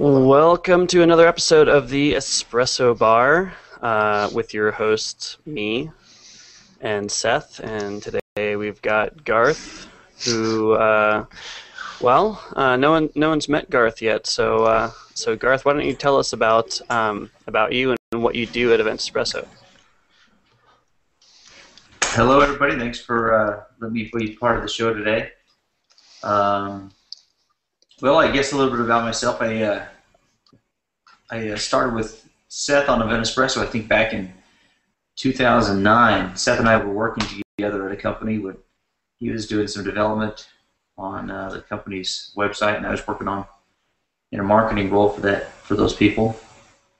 Welcome to another episode of the Espresso Bar uh, with your host, me, and Seth. And today we've got Garth, who, uh, well, uh, no one, no one's met Garth yet. So, uh, so Garth, why don't you tell us about um, about you and what you do at Event Espresso? Hello, everybody. Thanks for uh, letting me be part of the show today. Um, well, I guess a little bit about myself. I uh, I uh, started with Seth on Event Espresso. I think back in 2009. Seth and I were working together at a company. When he was doing some development on uh, the company's website, and I was working on in a marketing role for that for those people.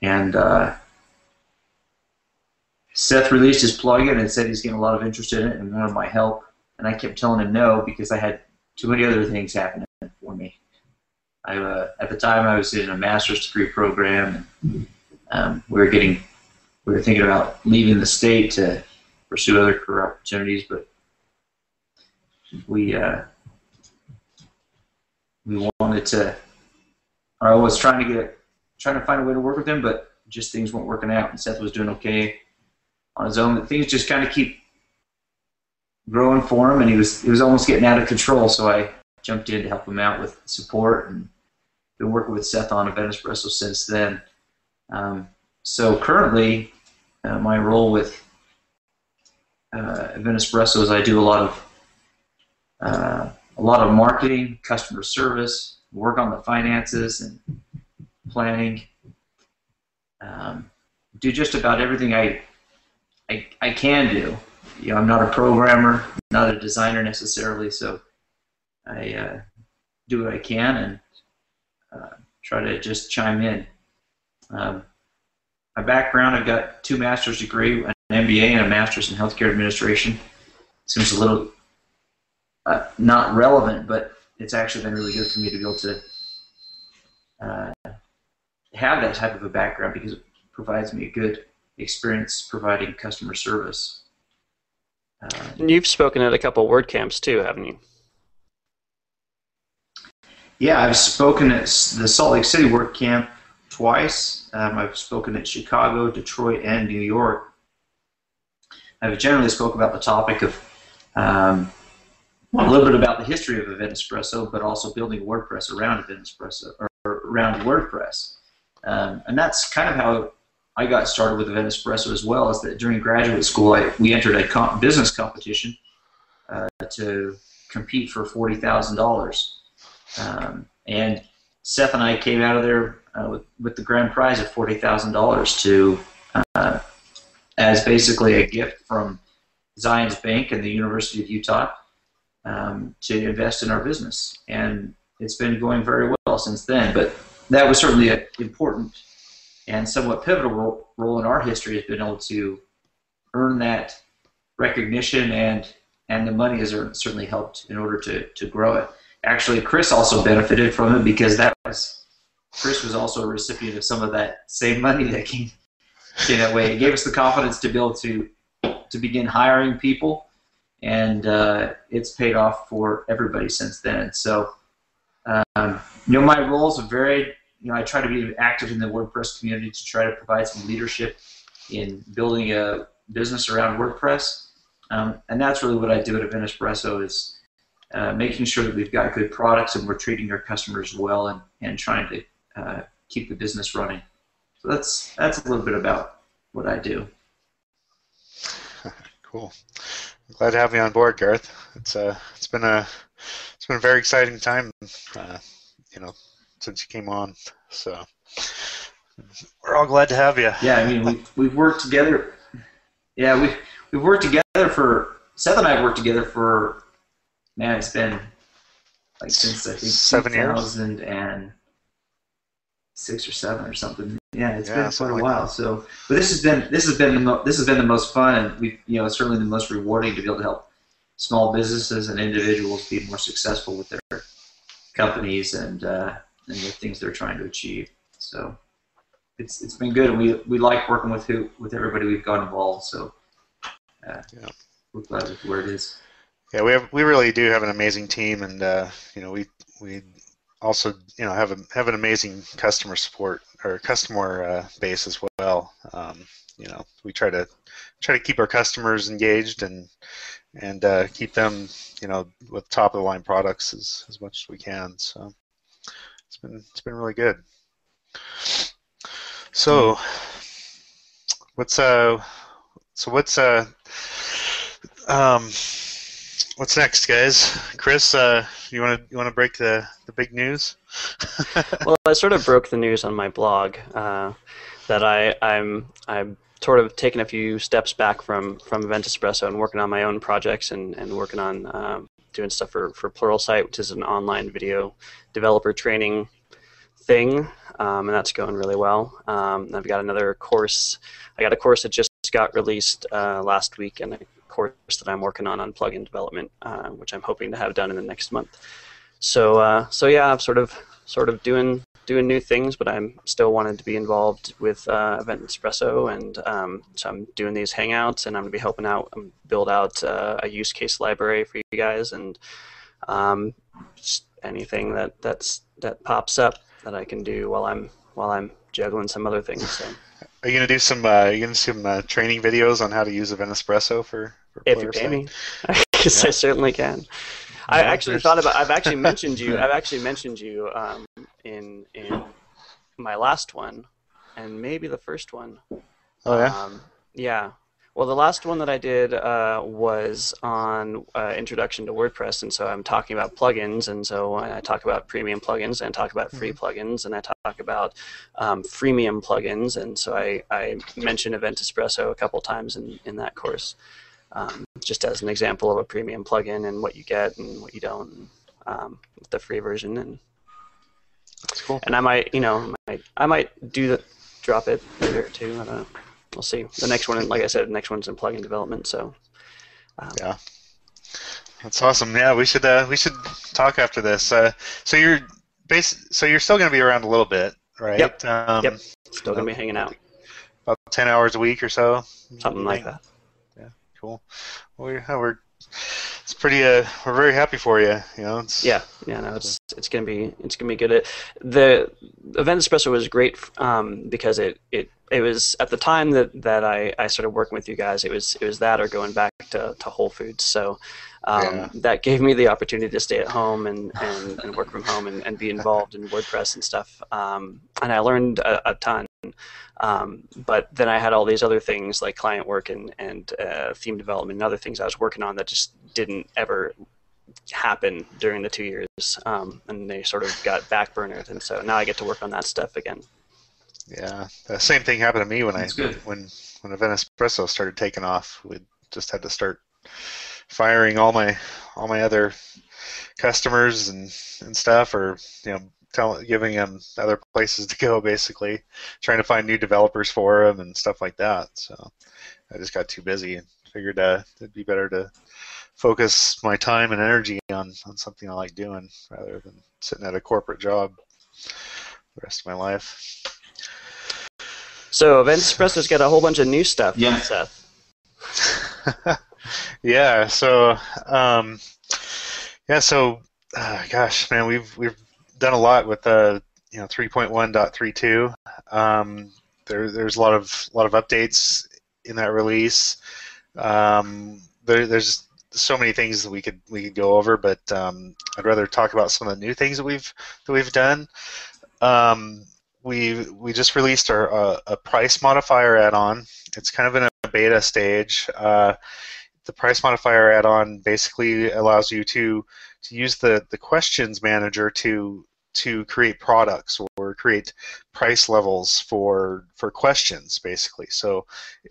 And uh, Seth released his plugin and said he's getting a lot of interest in it and wanted my help. And I kept telling him no because I had too many other things happening. I, uh, at the time, I was in a master's degree program, and um, we were getting, we were thinking about leaving the state to pursue other career opportunities, but we uh, we wanted to. I was trying to get, trying to find a way to work with him, but just things weren't working out. And Seth was doing okay on his own. Things just kind of keep growing for him, and he was he was almost getting out of control. So I jumped in to help him out with support and been working with Seth on Event Espresso since then. Um, so currently, uh, my role with uh, Event Espresso is I do a lot of uh, a lot of marketing, customer service, work on the finances and planning. Um, do just about everything I, I I can do. You know, I'm not a programmer, not a designer necessarily, so I uh, do what I can and uh, try to just chime in. Um, my background, I've got two master's degree, an MBA and a master's in healthcare administration. Seems a little uh, not relevant, but it's actually been really good for me to be able to uh, have that type of a background because it provides me a good experience providing customer service. Uh, and you've spoken at a couple WordCamps too, haven't you? Yeah, I've spoken at the Salt Lake City WordCamp twice. Um, I've spoken at Chicago, Detroit, and New York. I've generally spoke about the topic of um, a little bit about the history of Event Espresso, but also building WordPress around Event Espresso or around WordPress. Um, and that's kind of how I got started with Event Espresso as well. Is that during graduate school, I, we entered a comp- business competition uh, to compete for forty thousand dollars. Um, and Seth and I came out of there uh, with, with the grand prize of forty thousand dollars to uh, as basically a gift from Zions Bank and the University of Utah um, to invest in our business. And it's been going very well since then. But that was certainly an important and somewhat pivotal role, in our history has been able to earn that recognition and and the money has certainly helped in order to, to grow it actually Chris also benefited from it because that was Chris was also a recipient of some of that same money that came, came that way. It gave us the confidence to be able to to begin hiring people, and uh, it's paid off for everybody since then. So, um, you know, my roles are varied. You know, I try to be active in the WordPress community to try to provide some leadership in building a business around WordPress, um, and that's really what I do at Event Espresso is uh, making sure that we've got good products and we're treating our customers well and, and trying to uh, keep the business running. So that's that's a little bit about what I do. cool. I'm glad to have you on board, Garth. It's uh it's been a it's been a very exciting time, uh, you know, since you came on. So we're all glad to have you. Yeah, I mean we've we've worked together. Yeah, we we've worked together for Seth and I have worked together for man, it's been like since I think seven 2006 or seven or something. Yeah, it's yeah, been quite a while. That. So, but this has been this has been the mo- this has been the most fun, and we you know certainly the most rewarding to be able to help small businesses and individuals be more successful with their companies and uh, and the things they're trying to achieve. So, it's it's been good, and we we like working with who with everybody we've got involved. So, uh, yeah. we're glad with where it is. Yeah, we have we really do have an amazing team, and uh, you know we we also you know have a have an amazing customer support or customer uh, base as well. Um, you know, we try to try to keep our customers engaged and and uh, keep them you know with top of the line products as, as much as we can. So it's been it's been really good. So what's uh so what's uh um what's next, guys? Chris, uh, you want to you want to break the the big news? well, I sort of broke the news on my blog uh, that I I'm I'm sort of taking a few steps back from from Event Espresso and working on my own projects and and working on um, doing stuff for for Pluralsight, which is an online video developer training thing, um, and that's going really well. Um, I've got another course. I got a course that just got released uh, last week, and a course that I'm working on on plugin development, uh, which I'm hoping to have done in the next month. So, uh, so yeah, I'm sort of sort of doing doing new things, but I'm still wanting to be involved with uh, Event Espresso, and um, so I'm doing these hangouts, and I'm to be helping out um, build out uh, a use case library for you guys, and um, anything that that's that pops up that I can do while I'm while I'm juggling some other things. So. Are you gonna do some? Uh, are you gonna do some uh, training videos on how to use Event Espresso for? If you pay me, I guess yeah. I certainly can. I actually thought about. I've actually mentioned you. I've actually mentioned you um, in in my last one, and maybe the first one. Oh yeah. Um, yeah. Well, the last one that I did uh, was on uh, introduction to WordPress, and so I'm talking about plugins, and so I talk about premium plugins, and I talk about free mm-hmm. plugins, and I talk about um, freemium plugins, and so I, I mention Event Espresso a couple times in, in that course um, just as an example of a premium plugin and what you get and what you don't um, with the free version. And that's cool. And I might, you know, I might, I might do the drop it later too. I don't know. We'll see. The next one, like I said, the next one's in plugin development. So um, yeah. That's awesome. Yeah, we should uh, we should talk after this. Uh, so you're base, so you're still going to be around a little bit, right? Yep. Um, yep. Still going to be hanging out. About ten hours a week or so. Something like that cool. Well, yeah, we're it's pretty. Uh, we're very happy for you. You know. It's, yeah, yeah. No, it's it's gonna be it's gonna be good. The event espresso was great um, because it it it was at the time that, that I, I started working with you guys. It was it was that or going back to, to Whole Foods. So um, yeah. that gave me the opportunity to stay at home and, and, and work from home and, and be involved in WordPress and stuff. Um, and I learned a, a ton. Um, but then I had all these other things like client work and, and uh, theme development and other things I was working on that just didn't ever happen during the two years. Um, and they sort of got backburnered. And so now I get to work on that stuff again. Yeah, the same thing happened to me when That's I good. when when Event Espresso started taking off. We just had to start firing all my all my other customers and and stuff, or you know, telling giving them other places to go, basically, trying to find new developers for them and stuff like that. So I just got too busy and figured uh, it'd be better to focus my time and energy on, on something I like doing rather than sitting at a corporate job the rest of my life. So Event Espresso's got a whole bunch of new stuff. Yeah. Seth. yeah. So, um, yeah. So, uh, gosh, man, we've we've done a lot with uh, you know 3.1.32. Um, there, there's a lot of lot of updates in that release. Um, there, there's so many things that we could we could go over, but um, I'd rather talk about some of the new things that we've that we've done. Um, we we just released our uh, a price modifier add-on. It's kind of in a beta stage. Uh, the price modifier add-on basically allows you to to use the the questions manager to to create products or create price levels for for questions basically. So,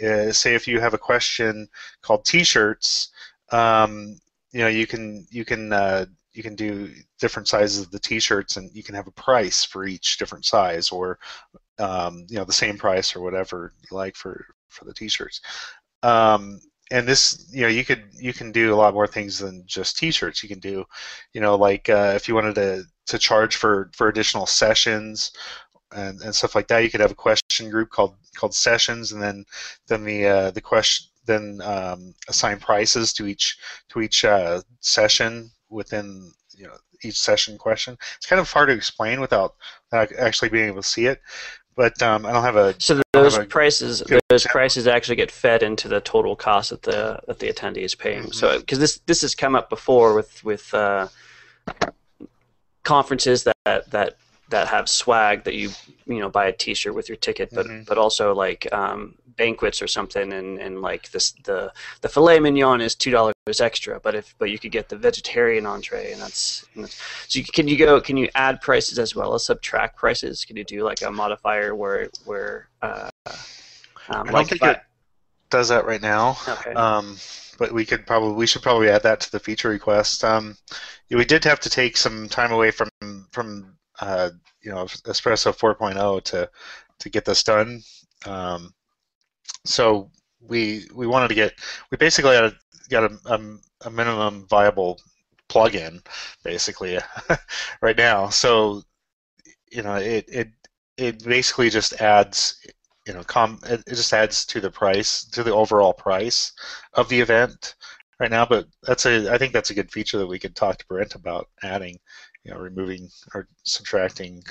uh, say if you have a question called T-shirts, um, you know you can you can uh, you can do different sizes of the t-shirts and you can have a price for each different size or um, you know the same price or whatever you like for for the t-shirts um, and this you know you could you can do a lot more things than just t-shirts you can do you know like uh, if you wanted to to charge for for additional sessions and, and stuff like that you could have a question group called called sessions and then then the uh, the question then um, assign prices to each to each uh, session within you know each session question. It's kind of hard to explain without actually being able to see it. But um, I don't have a. So those prices, those prices actually get fed into the total cost that the that the attendee is paying. Mm-hmm. So because this this has come up before with with uh, conferences that that that have swag that you you know buy a T-shirt with your ticket, but mm-hmm. but also like um, banquets or something, and, and like this the the filet mignon is two dollars extra, but if but you could get the vegetarian entree, and that's, and that's so. You, can you go? Can you add prices as well as subtract prices? Can you do like a modifier where where uh, um, I don't think it does that right now. Okay. Um, but we could probably we should probably add that to the feature request. Um, we did have to take some time away from from uh, you know Espresso 4.0 to to get this done. Um, so we we wanted to get we basically got a got a, a, a minimum viable plugin basically right now. So you know it it it basically just adds you know com it, it just adds to the price to the overall price of the event right now. But that's a I think that's a good feature that we could talk to Brent about adding you know, removing or subtracting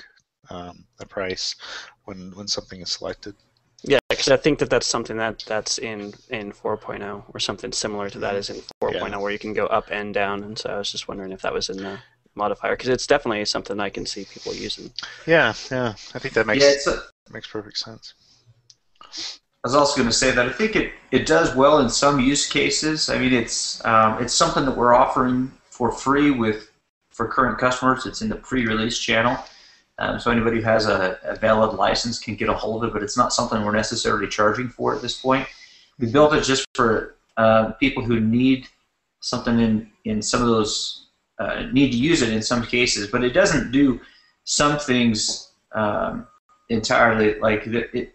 um, the price when when something is selected. Yeah, because I think that that's something that that's in in 4.0 or something similar to that is in 4.0 yeah. where you can go up and down. And so I was just wondering if that was in the modifier because it's definitely something I can see people using. Yeah, yeah, I think that makes yeah, a, makes perfect sense. I was also going to say that I think it, it does well in some use cases. I mean, it's um, it's something that we're offering for free with for current customers. It's in the pre-release channel. Um, so anybody who has a, a, valid license can get a hold of it, but it's not something we're necessarily charging for at this point. We built it just for uh, people who need something in, in some of those, uh, need to use it in some cases, but it doesn't do some things um, entirely, like it,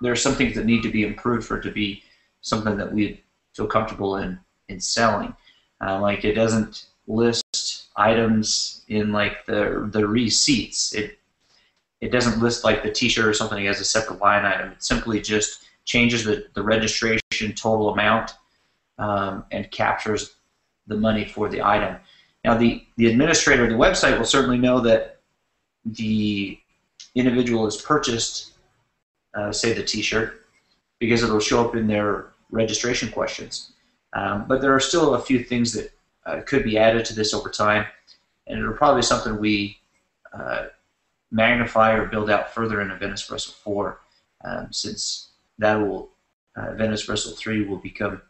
there are some things that need to be improved for it to be something that we feel comfortable in, in selling. Uh, like it doesn't list items in like the the receipts. It it doesn't list like the T-shirt or something as a separate line item. It simply just changes the, the registration total amount um, and captures the money for the item. Now the, the administrator of the website will certainly know that the individual has purchased, uh, say, the T-shirt, because it'll show up in their registration questions. Um, but there are still a few things that uh, could be added to this over time, and it'll probably be something we uh, magnify or build out further in Event Espresso 4, um, since that will uh, Event Espresso 3 will become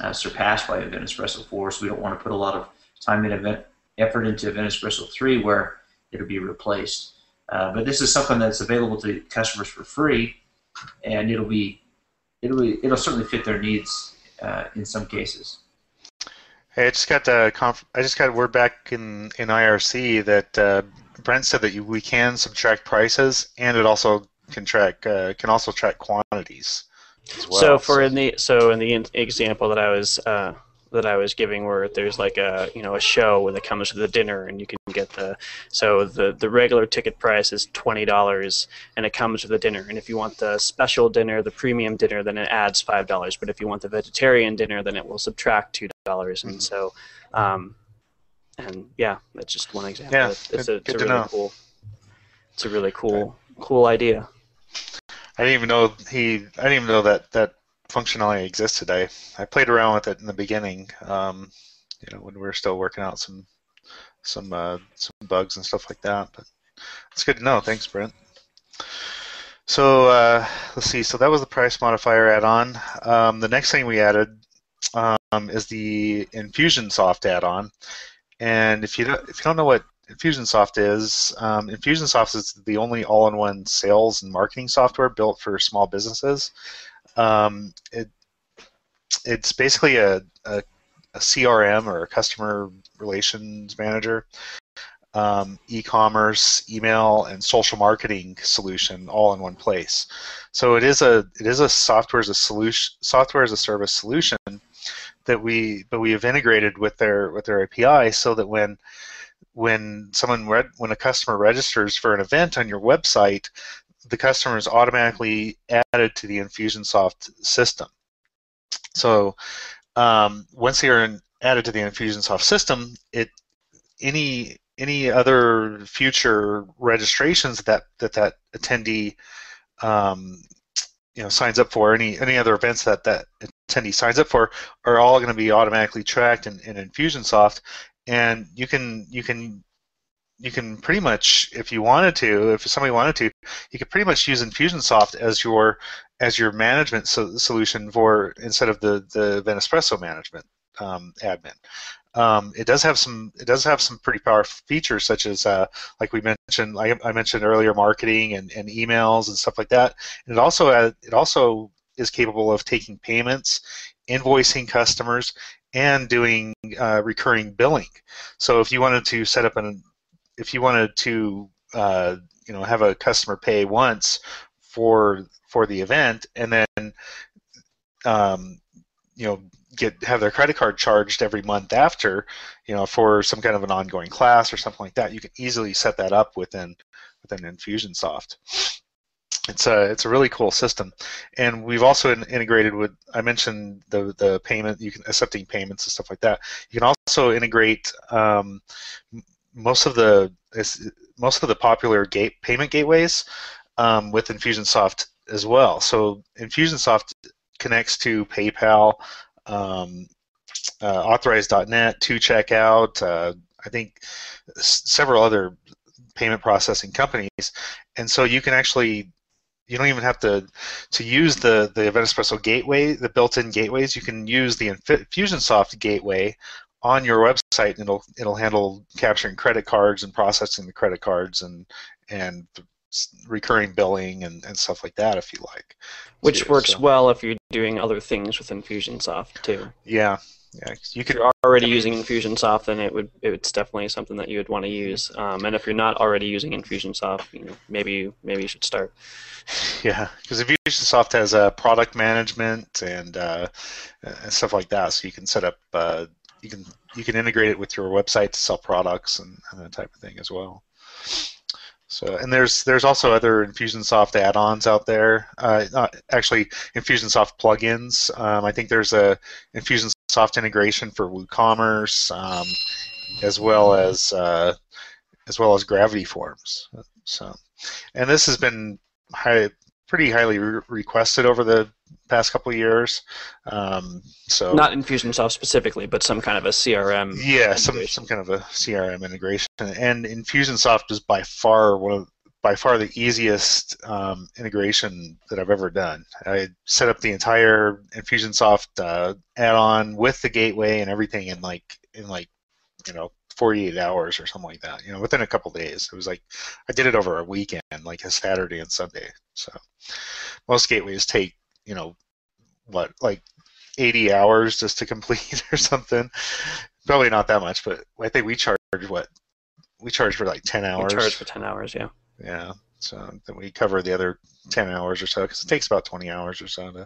uh, surpassed by Event Espresso 4, so we don't want to put a lot of time and event effort into Event Espresso 3 where it'll be replaced. Uh, but this is something that's available to customers for free, and it'll be it'll be, it'll certainly fit their needs uh, in some cases. Hey, I just got a conf- I just got word back in, in IRC that uh, Brent said that you, we can subtract prices, and it also can track uh, can also track quantities. Well. So for in the so in the example that I was uh, that I was giving where there's like a you know a show when it comes to the dinner and you can get the so the the regular ticket price is twenty dollars and it comes with the dinner. And if you want the special dinner the premium dinner then it adds five dollars. But if you want the vegetarian dinner then it will subtract two dollars. Mm-hmm. and so um, and yeah that's just one example. Yeah, it's, it's, a, it's a really know. cool it's a really cool cool idea. I didn't even know he I didn't even know that that functionality existed. I, I played around with it in the beginning, um, you know, when we were still working out some some uh, some bugs and stuff like that. But it's good to know. Thanks, Brent. So uh, let's see. So that was the price modifier add-on. Um, the next thing we added um, is the Infusionsoft add-on. And if you don't, if you don't know what Infusionsoft is, um, Infusionsoft is the only all-in-one sales and marketing software built for small businesses. Um, it it's basically a, a, a, CRM or a customer relations manager, um, e-commerce, email, and social marketing solution all in one place. So it is a it is a software as a solution software as a service solution that we but we have integrated with their with their API so that when when someone when a customer registers for an event on your website, the customer is automatically added to the Infusionsoft system. So um, once they are in, added to the Infusionsoft system, it any any other future registrations that that that attendee um, you know signs up for any any other events that that attendee signs up for are all going to be automatically tracked in, in Infusionsoft, and you can you can you can pretty much if you wanted to if somebody wanted to you could pretty much use Infusionsoft as your as your management so, solution for instead of the the Event Espresso management um, admin. Um, it does have some it does have some pretty powerful features such as uh, like we mentioned like I mentioned earlier marketing and, and emails and stuff like that. And it also uh, it also is capable of taking payments, invoicing customers, and doing uh, recurring billing. So if you wanted to set up an if you wanted to uh, you know have a customer pay once for for the event and then um, you know get have their credit card charged every month after, you know, for some kind of an ongoing class or something like that. You can easily set that up within within Infusionsoft. It's a it's a really cool system, and we've also in, integrated with I mentioned the the payment you can accepting payments and stuff like that. You can also integrate um, most of the most of the popular gate payment gateways um, with Infusionsoft as well. So Infusionsoft connects to PayPal, um, uh, Authorize.net, 2Checkout. Uh, I think s- several other payment processing companies, and so you can actually you don't even have to to use the the Espresso gateway, the built-in gateways. You can use the Infusionsoft gateway on your website, and it'll it'll handle capturing credit cards and processing the credit cards and and recurring billing and, and stuff like that if you like. Which too, works so. well if you're doing other things with Infusionsoft too. Yeah, yeah. You If could you're already using Infusionsoft, then it would it's definitely something that you would want to use. Um, and if you're not already using Infusionsoft, you know, maybe maybe you should start. Yeah, because Infusionsoft has uh, product management and, uh, and stuff like that, so you can set up, uh, you can you can integrate it with your website to sell products and, and that type of thing as well. So, and there's there's also other Infusionsoft add-ons out there. Uh, not actually Infusionsoft plugins. Um, I think there's a Infusionsoft integration for WooCommerce, um, as well as uh, as well as Gravity Forms. So, and this has been high, pretty highly re- requested over the past couple of years. Um, so Not Infusionsoft specifically, but some kind of a CRM. yeah, some some kind of a CRM integration, and Infusionsoft is by far one of by far the easiest um, integration that I've ever done. I set up the entire Infusionsoft uh, add-on with the gateway and everything in like in like you know 48 hours or something like that. You know, within a couple days. It was like I did it over a weekend, like a Saturday and Sunday. So most gateways take you know what like 80 hours just to complete or something. Probably not that much, but I think we charge what we charge for like 10 We hours. charge for ten hours. Yeah. Yeah. So then we cover the other 10 hours or so because it takes about 20 hours or so to,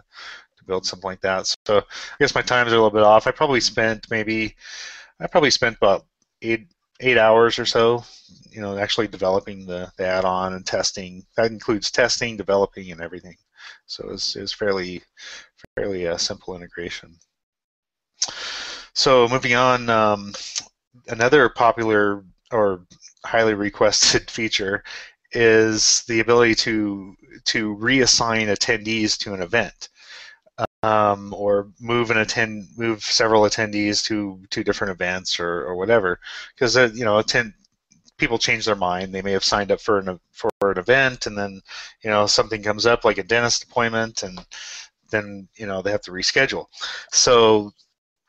to build something like that. So I guess my times are a little bit off. I probably spent maybe I probably spent about eight eight hours or so, you know, actually developing the, the add-on and testing. That includes testing, developing, and everything. So it's it's fairly fairly uh, simple integration. So moving on, um, another popular or highly requested feature is the ability to to reassign attendees to an event, um, or move an attend move several attendees to to different events or, or whatever. Because uh, you know, attend people change their mind. They may have signed up for an for an event, and then you know something comes up like a dentist appointment, and then you know they have to reschedule. So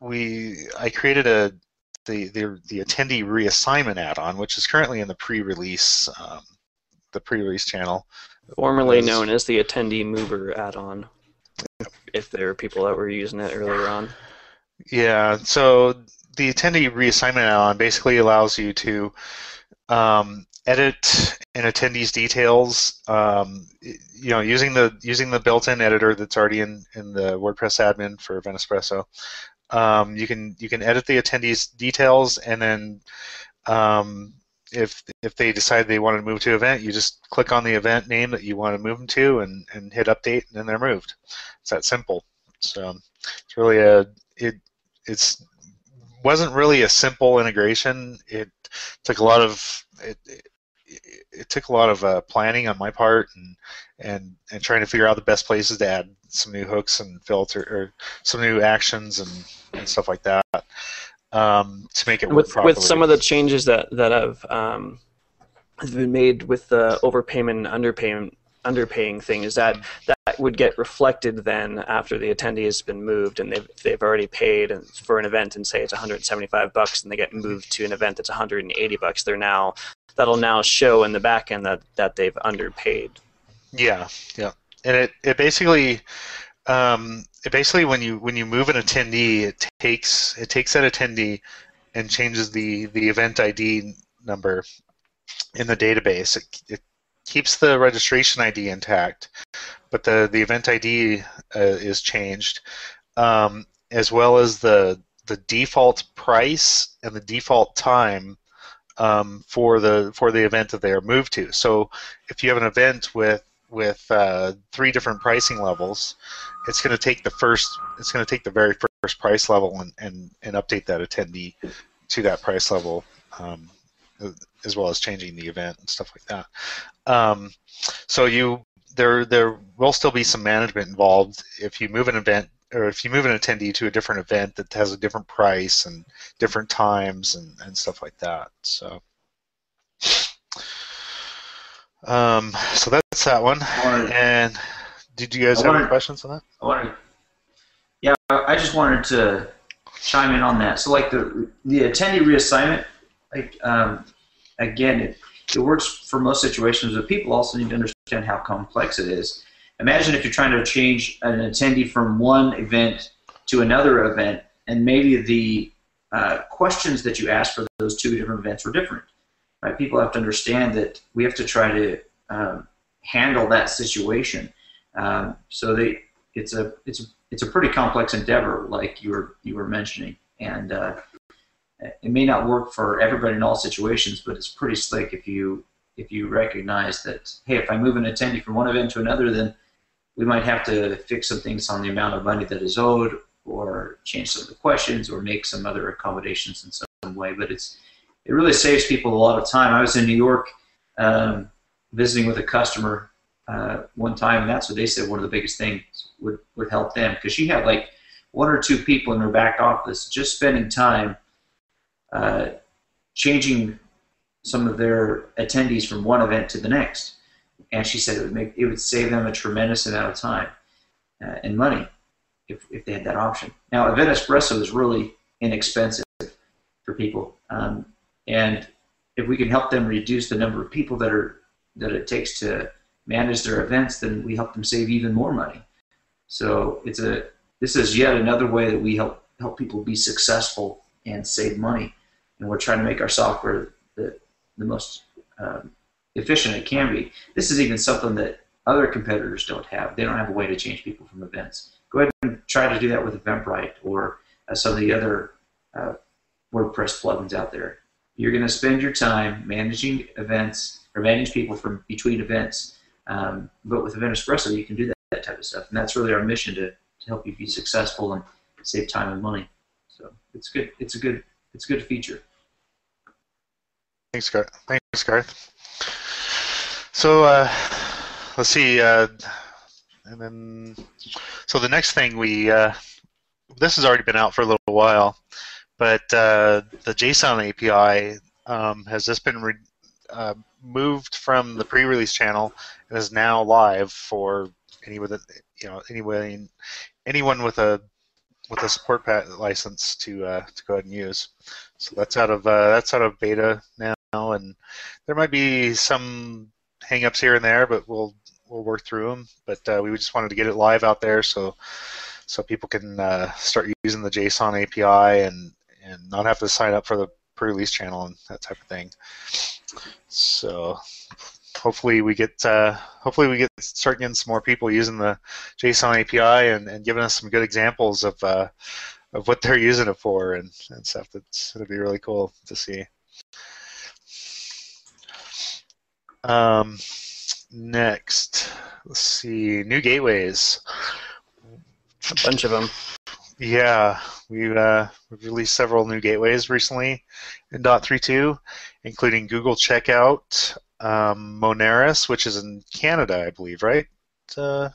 we I created a the, the, the attendee reassignment add-on, which is currently in the pre-release um, the pre-release channel. Formerly known as the Attendee Mover add-on. If there were people that were using it earlier on. Yeah, so the attendee reassignment add-on basically allows you to um, edit an attendee's details, um, you know, using the using the built-in editor that's already in, in the WordPress admin for Event Espresso. Um, you can you can edit the attendees' details, and then um, if if they decide they want to move to event, you just click on the event name that you want to move them to, and, and hit update, and then they're moved. It's that simple. So it's really a it it's wasn't really a simple integration. It took a lot of it, it, it took a lot of uh, planning on my part and and and trying to figure out the best places to add some new hooks and filter or some new actions and, and stuff like that um, to make it work with properly. with some of the changes that that have um, have been made with the overpayment and underpayment underpaying thing is that that would get reflected then after the attendee has been moved and they've they've already paid for an event and say it's 175 bucks and they get moved to an event that's 180 bucks they're now that'll now show in the back end that that they've underpaid yeah yeah and it it basically um, basically when you when you move an attendee it takes it takes that attendee and changes the the event ID number in the database it, it keeps the registration ID intact, but the, the event ID uh, is changed, um, as well as the the default price and the default time um, for the for the event that they are moved to. So if you have an event with with uh, three different pricing levels, it's going to take the first it's going to take the very first price level and, and, and update that attendee to that price level um, as well as changing the event and stuff like that. Um, so you there there will still be some management involved if you move an event or if you move an attendee to a different event that has a different price and different times and, and stuff like that. So um, so that's that one. Wanted, and did you guys I have wanted, any questions on that? I wanted, yeah, I just wanted to chime in on that. So like the the attendee reassignment, like um, again, it, it works for most situations, but people also need to understand how complex it is. Imagine if you're trying to change an attendee from one event to another event, and maybe the uh, questions that you ask for those two different events are different. Right? People have to understand that we have to try to um, handle that situation. Um, so they, it's a it's a it's a pretty complex endeavor, like you were you were mentioning, and uh, it may not work for everybody in all situations, but it's pretty slick if you if you recognize that hey, if I move an attendee from one event to another, then we might have to fix some things on the amount of money that is owed, or change some of the questions, or make some other accommodations in some way. But it's it really saves people a lot of time. I was in New York um, visiting with a customer uh, one time, and that's what they said. One of the biggest things would would help them because she had like one or two people in her back office just spending time uh, changing some of their attendees from one event to the next. And she said it would make it would save them a tremendous amount of time uh, and money if, if they had that option. Now, Event Espresso is really inexpensive for people, um, and if we can help them reduce the number of people that are that it takes to manage their events, then we help them save even more money. So it's a this is yet another way that we help help people be successful and save money and we're trying to make our software the, the most um, efficient it can be. This is even something that other competitors don't have. They don't have a way to change people from events. Go ahead and try to do that with Eventbrite or uh, some of the other uh, WordPress plugins out there. You're going to spend your time managing events or manage people from between events. Um, but with Event Espresso, you can do that, that type of stuff. And that's really our mission to, to help you be successful and save time and money. So it's good. It's a good. It's a good feature. Thanks, Garth. Thanks, Garth. So uh, let's see, uh, and then so the next thing we uh, this has already been out for a little while, but uh, the JSON API um, has just been re- uh, moved from the pre-release channel and is now live for anyone that you know anyone anyone with a with a support license to uh, to go ahead and use. So that's out of uh, that's out of beta now and there might be some hangups here and there, but we'll we'll work through them. But uh, we just wanted to get it live out there so so people can uh, start using the JSON API and and not have to sign up for the pre-release channel and that type of thing. So hopefully we get uh, hopefully we get start getting some more people using the JSON API and, and giving us some good examples of uh, of what they're using it for and, and stuff. That's it'll be really cool to see. Um, next, let's see, new gateways. A bunch of them. Yeah, we've, uh, we've released several new gateways recently in .32, including Google Checkout, um, which is in Canada, I believe, right? Uh,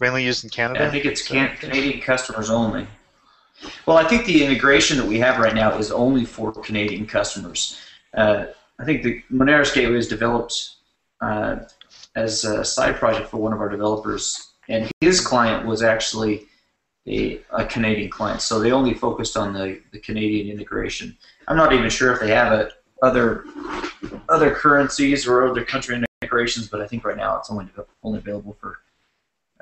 mainly used in Canada. I think it's can- Canadian customers only. Well, I think the integration that we have right now is only for Canadian customers. Uh, I think the Moneris Gateway was developed uh, as a side project for one of our developers, and his client was actually a, a Canadian client, so they only focused on the, the Canadian integration. I'm not even sure if they have a, other other currencies or other country integrations, but I think right now it's only only available for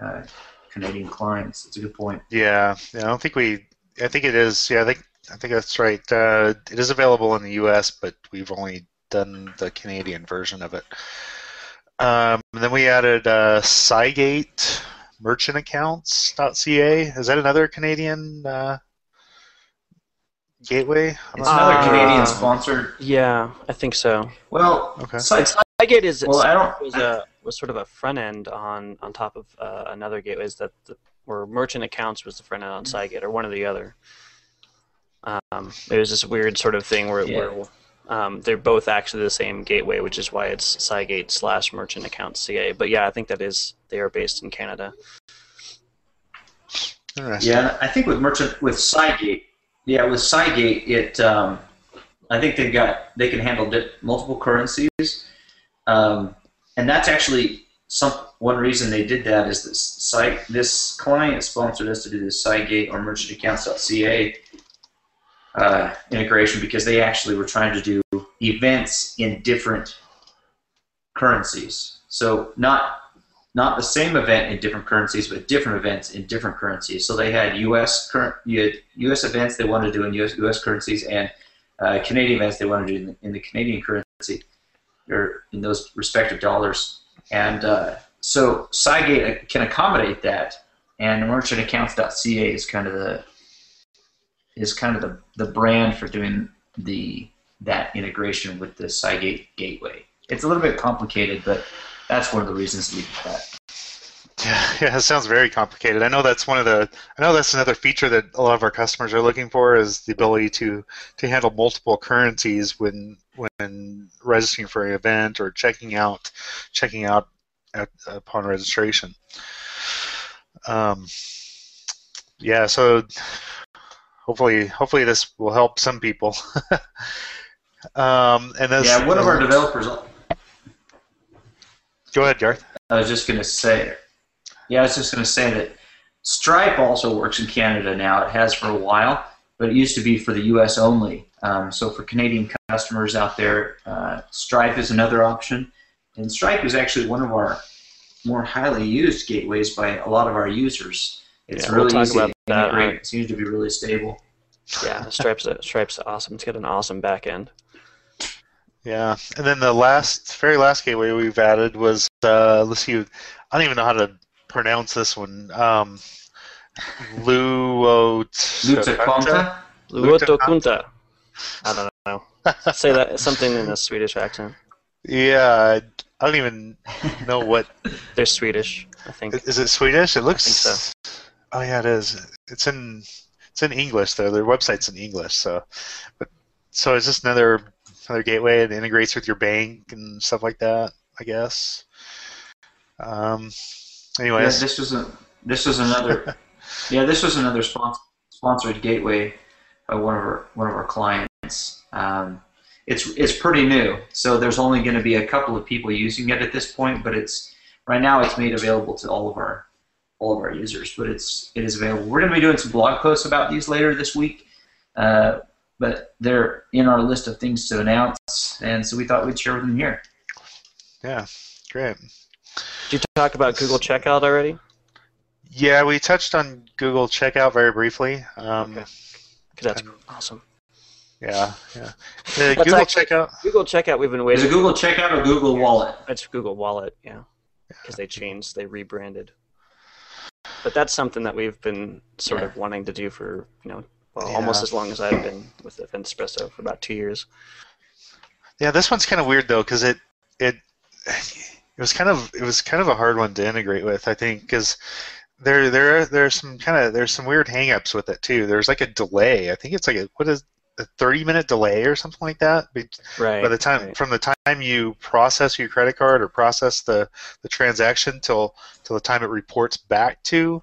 uh, Canadian clients. It's a good point. Yeah, yeah. I don't think we. I think it is. Yeah, I think I think that's right. Uh, it is available in the U.S., but we've only done the Canadian version of it. Um, then we added uh, PSiGate merchant accounts.ca. Is that another Canadian uh, gateway? It's another Uh, Canadian sponsored. Yeah, I think so. Well, Okay. Cy- PSiGate is Well, I don't- was a was sort of a front end on on top of uh, another gateways that the, where merchant accounts was the front end on PSiGate or one or the other. Um, it was this weird sort of thing where, Yeah. where um, they're both actually the same gateway, which is why it's PSiGate slash merchant account CA. But yeah, I think that is they are based in Canada. Yeah, I think with merchant with PSiGate, yeah, with PSiGate, it um, I think they've got they can handle di- multiple currencies, um, and that's actually some one reason they did that is this site this client sponsored us to do this PSiGate or merchantaccounts.ca uh, integration because they actually were trying to do events in different currencies. So not not the same event in different currencies, but different events in different currencies. So they had U.S. current, U.S. events they wanted to do in U.S. U.S. currencies, and uh, Canadian events they wanted to do in the, in the Canadian currency, or in those respective dollars. And uh, so PSiGate can accommodate that, and merchantaccounts.ca is kind of the is kind of the, the brand for doing the that integration with the PSiGate gateway. It's a little bit complicated, but that's one of the reasons we did that. Yeah, yeah, it sounds very complicated. I know that's one of the. I know that's another feature that a lot of our customers are looking for is the ability to to handle multiple currencies when when registering for an event or checking out checking out at, upon registration. Um, yeah, so hopefully hopefully this will help some people. um, and this, Yeah, one of our developers. Go ahead, Garth. I was just gonna say. Yeah, I was just gonna say that Stripe also works in Canada now. It has for a while, but it used to be for the U.S. only. Um, so for Canadian customers out there, uh, Stripe is another option, and Stripe is actually one of our more highly used gateways by a lot of our users. It's Yeah, we'll really talk easy about to that, integrate. It seems to be really stable. Yeah, Stripe's Stripe's awesome. It's got an awesome back end. Yeah, and then the last, very last gateway we've added was uh, let's see, I don't even know how to pronounce this one. Um, Luot. Lutaconta? Luoto Kunta. I don't know. Say that something in a Swedish accent. Yeah, I don't even know what. They're Swedish, I think. Is it Swedish? It looks. think Oh yeah, it is. It's in it's in English though. Their website's in English, so. But so is this another another gateway? It integrates with your bank and stuff like that. I guess. Um. Yeah, this was a this was another yeah this was another sponsor, sponsored gateway by one of our one of our clients. Um, it's it's pretty new, so there's only going to be a couple of people using it at this point. But it's right now it's made available to all of our all of our users. But it's it is available. We're going to be doing some blog posts about these later this week. Uh, but they're in our list of things to announce, and so we thought we'd share with them here. Yeah. Great. Did you talk about Google Checkout already? Yeah, we touched on Google Checkout very briefly. Um, Okay. Because that's awesome. Yeah, yeah. The Google actually- Checkout. Google Checkout, we've been waiting. Is waiting. it Google Checkout or Google Wallet? It's Google Wallet, yeah. Because they changed, they rebranded. But that's something that we've been sort of wanting to do for, you know, well, almost as long as I've been with Event Espresso for about two years. Yeah, this one's kind of weird though, because it it it was kind of it was kind of a hard one to integrate with. I think because there there there's some kind of there's some weird hangups with it too. There's like a delay. I think it's like a what is a 30 minute delay or something like that. Right. By the time right. from the time you process your credit card or process the the transaction till till the time it reports back to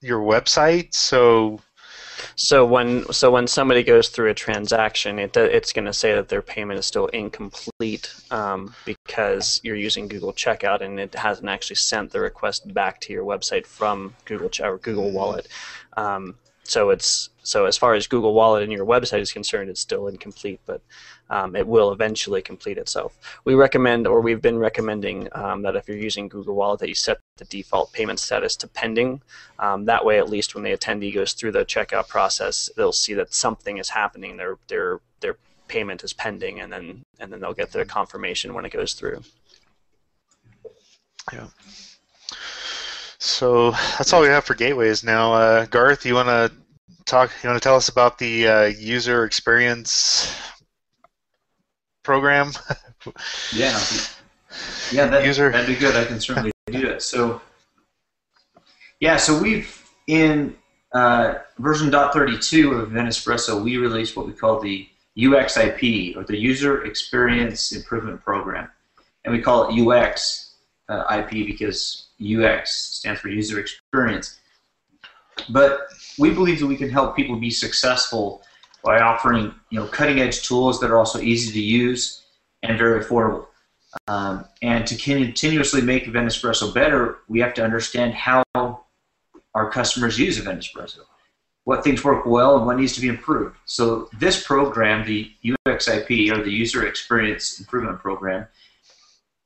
your website. So So when so when somebody goes through a transaction, it it's going to say that their payment is still incomplete um, because you're using Google Checkout and it hasn't actually sent the request back to your website from Google Ch- or Google Wallet. Um, so it's so as far as Google Wallet and your website is concerned, it's still incomplete, but um, it will eventually complete itself. We recommend, or we've been recommending, um, that if you're using Google Wallet, that you set the default payment status to pending. Um, that way, at least when the attendee goes through the checkout process, they'll see that something is happening. Their their their payment is pending, and then and then they'll get their confirmation when it goes through. So that's all we have for gateways now. Uh, Garth, you want to talk? You want to tell us about the uh, user experience program? Yeah. Yeah, that, User- that'd be good. I can certainly do that. So, yeah, so we've in uh, version .32 of Event Espresso, we released what we call the UXIP or the User Experience Improvement Program, and we call it UX uh, IP because UX stands for User Experience. But we believe that we can help people be successful by offering you know cutting edge tools that are also easy to use and very affordable. Um, and to continuously make Event Espresso better, we have to understand how our customers use a Event Espresso, what things work well and what needs to be improved. So this program, the UXIP or the User Experience Improvement Program,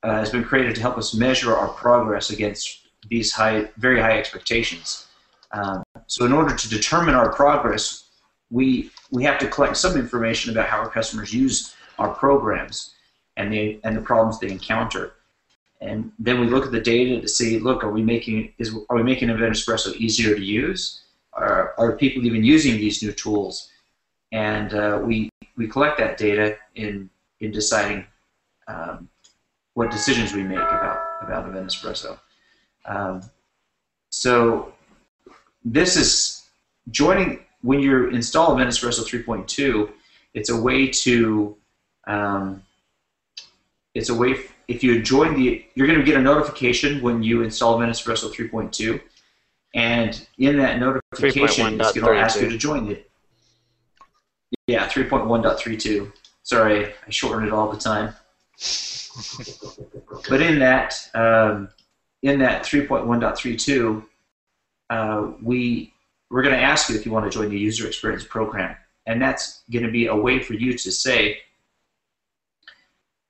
uh, has been created to help us measure our progress against these high, very high expectations. Um, so in order to determine our progress, we we have to collect some information about how our customers use our programs and the and the problems they encounter. And then we look at the data to see, look, are we making is are we making Event Espresso easier to use? Are, are people even using these new tools? And uh, we we collect that data in in deciding um, what decisions we make about about Event Espresso. Um, so this is joining when you install Event Espresso 3.2. It's a way to um, it's a way if you join the you're going to get a notification when you install Event Espresso 3.2 and in that notification it's going to ask you to join it yeah 3.1.32 sorry I shorten it all the time but in that um, in that 3.1.32 uh, we we're going to ask you if you want to join the user experience program and that's going to be a way for you to say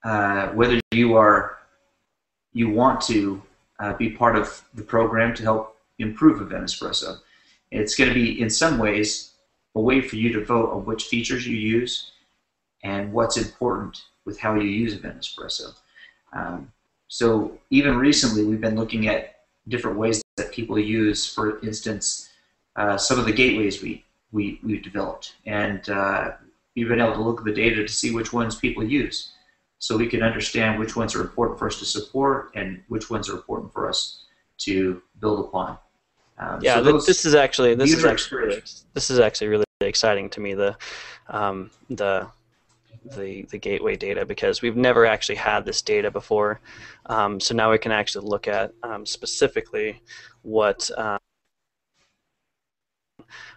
uh, whether you are you want to uh, be part of the program to help improve Event Espresso. It's going to be in some ways a way for you to vote on which features you use and what's important with how you use a Event Espresso. Um, so even recently, we've been looking at different ways that people use, for instance, uh, some of the gateways we, we, we've developed. And uh, we've been able to look at the data to see which ones people use so we can understand which ones are important for us to support and which ones are important for us to build upon. Um, Yeah, so those- this is actually this is actually really, this is actually really exciting to me the um, the the the gateway data because we've never actually had this data before. Um, so now we can actually look at um, specifically what. Um,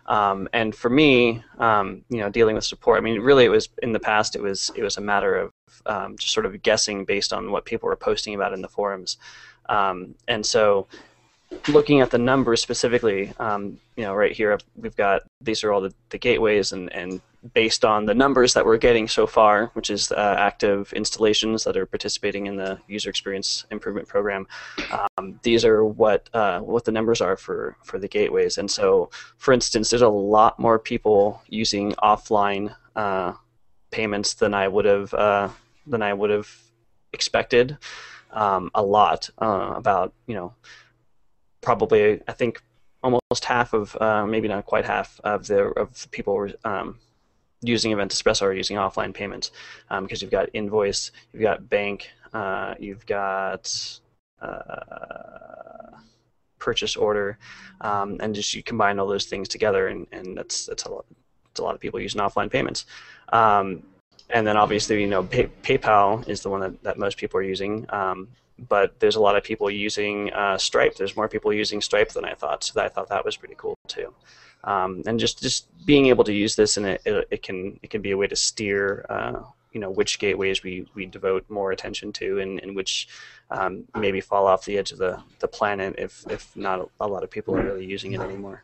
um, and for me, um, you know, dealing with support, I mean, really, it was in the past. It was it was a matter of um, just sort of guessing based on what people were posting about in the forums, um, and so looking at the numbers specifically, um, you know, right here we've got these are all the, the gateways, and, and based on the numbers that we're getting so far, which is uh, active installations that are participating in the user experience improvement program, um, these are what uh, what the numbers are for for the gateways. And so, for instance, there's a lot more people using offline uh, payments than I would have uh, than I would have expected. Um, a lot, uh, about you know probably I think almost half of uh, maybe not quite half of the of the people um, using Event Espresso are using offline payments um, because you've got invoice, you've got bank, uh, you've got uh, purchase order, um, and just you combine all those things together, and, and that's that's a lot. A lot of people using offline payments. Um, and then obviously, you know, Pay- PayPal is the one that, that most people are using. Um, but there's a lot of people using uh, Stripe. There's more people using Stripe than I thought, so I thought that was pretty cool too. Um, and just, just being able to use this and it, it, it can it can be a way to steer uh, you know which gateways we, we devote more attention to and, and which um, maybe fall off the edge of the, the planet if, if not a lot of people are really using it anymore.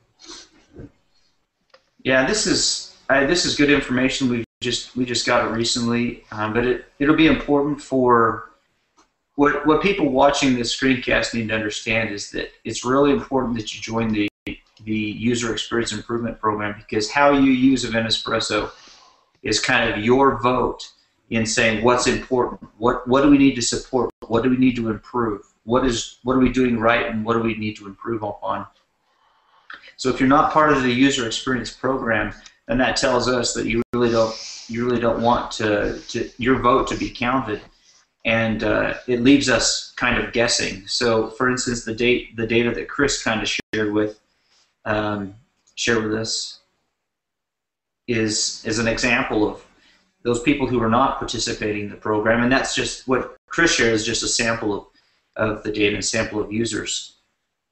Yeah, this is this is good information. We just we just got it recently, um, but it it'll be important for what what people watching this screencast need to understand is that it's really important that you join the the user experience improvement program because how you use Event Espresso is kind of your vote in saying what's important, what what do we need to support, what do we need to improve, what is what are we doing right, and what do we need to improve upon. So if you're not part of the user experience program, then that tells us that you really don't you really don't want to, to your vote to be counted and uh, it leaves us kind of guessing. So, for instance, the date, the data that Chris kind of shared with um, shared with us is is an example of those people who are not participating in the program, and that's just what Chris shared is just a sample of, of the data and sample of users.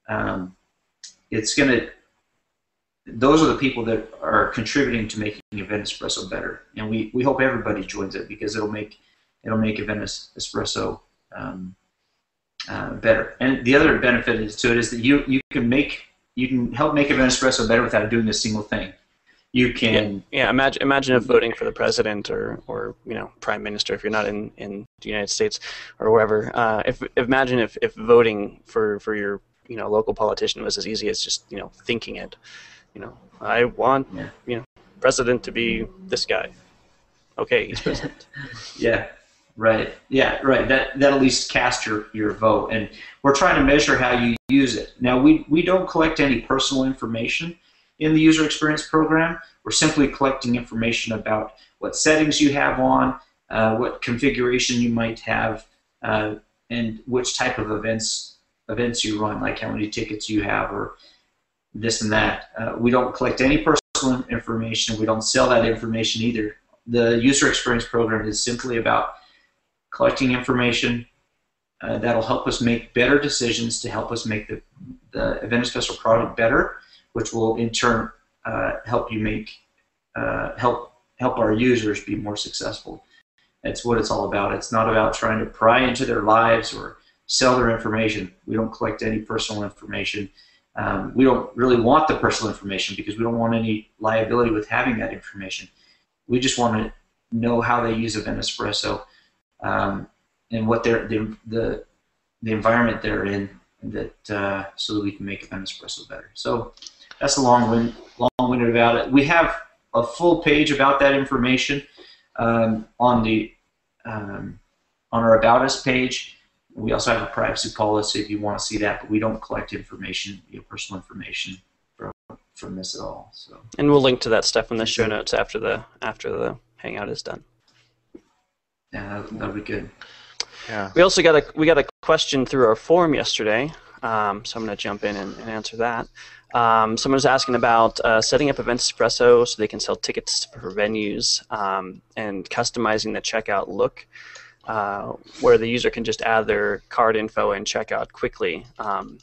Um, it's going to those are the people that are contributing to making Event Espresso better, and we, we hope everybody joins it because it'll make it'll make Event Espresso um, uh, better. And the other benefit to it is that you you can make you can help make Event Espresso better without doing a single thing. You can yeah, yeah imagine imagine if voting for the president or or you know prime minister if you're not in, in the United States or wherever. Uh, if imagine if, if voting for, for your you know local politician was as easy as just you know thinking it. You know, I want yeah. you know president to be this guy. Okay, he's president. yeah. Right. Yeah. Right. That that at least cast your, your vote, and we're trying to measure how you use it. Now we we don't collect any personal information in the user experience program. We're simply collecting information about what settings you have on, uh, what configuration you might have, uh, and which type of events events you run, like how many tickets you have, or this and that. Uh, we don't collect any personal information. We don't sell that information either. The user experience program is simply about collecting information uh, that'll help us make better decisions to help us make the, the Event Espresso product better, which will in turn uh, help you make uh, help help our users be more successful. That's what it's all about. It's not about trying to pry into their lives or sell their information. We don't collect any personal information. Um, we don't really want the personal information because we don't want any liability with having that information. We just want to know how they use Event Espresso um, and what they're the, the the environment they're in that uh, so that we can make Event Espresso better. So that's a long wind, long-winded about it. We have a full page about that information um, on the um, on our About Us page. We also have a privacy policy if you want to see that, but we don't collect information, you know, personal information from from this at all. So. And we'll link to that stuff in the show notes after the after the hangout is done. Yeah, that'd be good. Yeah. We also got a we got a question through our forum yesterday, um, so I'm going to jump in and, and answer that. Um, someone was asking about uh, setting up Event Espresso so they can sell tickets for venues um, and customizing the checkout look, uh, where the user can just add their card info and check out quickly. Um,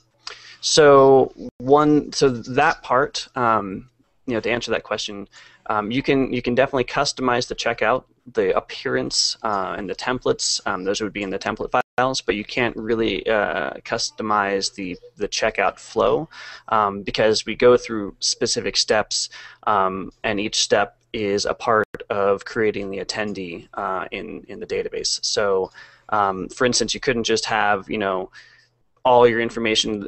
so one, so that part, um, you know, to answer that question, um, you can you can definitely customize the checkout, the appearance, uh, and the templates. Um, those would be in the template files, but you can't really uh, customize the the checkout flow um, because we go through specific steps, um, and each step is a part of creating the attendee uh, in in the database. So, um, for instance, you couldn't just have you know all your information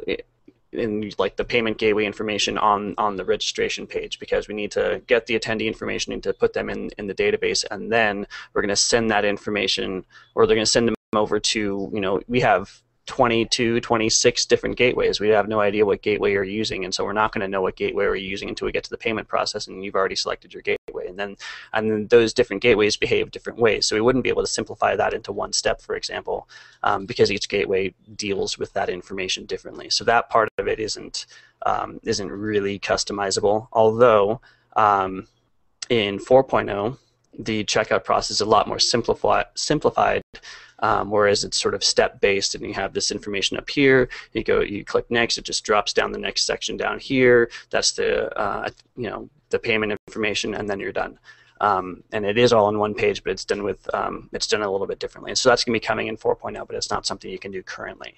in like the payment gateway information on on the registration page because we need to get the attendee information and to put them in in the database and then we're going to send that information or they're going to send them over to you know we have 22 26 different gateways. We have no idea what gateway you're using and so we're not going to know what gateway we're using until we get to the payment process and you've already selected your gateway gateway, and then and then those different gateways behave different ways. So we wouldn't be able to simplify that into one step, for example, um, because each gateway deals with that information differently. So that part of it isn't um, isn't really customizable. Although um, in 4.0, the checkout process is a lot more simplified. simplified um, whereas it's sort of step based and you have this information up here. You go you click next it just drops down the next section down here. That's the uh, you know the payment information and then you're done. Um, and it is all on one page but it's done with um, it's done a little bit differently. And so that's going to be coming in 4.0 but it's not something you can do currently.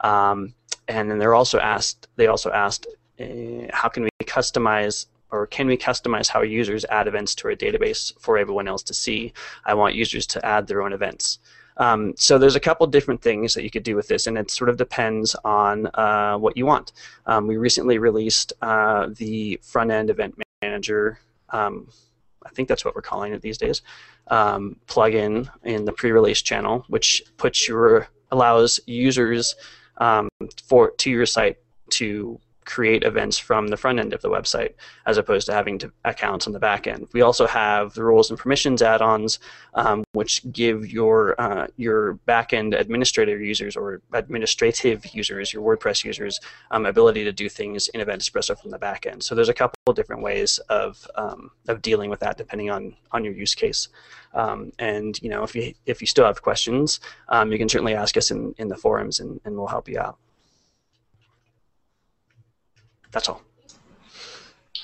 Um, and then they're also asked they also asked uh, how can we customize or can we customize how users add events to our database for everyone else to see? I want users to add their own events. Um, so there's a couple different things that you could do with this, and it sort of depends on uh, what you want. Um, we recently released uh, the front-end event manager. Um, I think that's what we're calling it these days. Um, plugin in the pre-release channel, which puts your allows users um, for to your site to create events from the front end of the website as opposed to having to accounts on the back end. We also have the roles and permissions add-ons, um, which give your uh, your back end administrator users or administrative users, your WordPress users, um, ability to do things in Event Espresso from the back end. So there's a couple different ways of um, of dealing with that depending on on your use case. Um, and you know if you if you still have questions, um, you can certainly ask us in, in the forums and, and we'll help you out. That's all.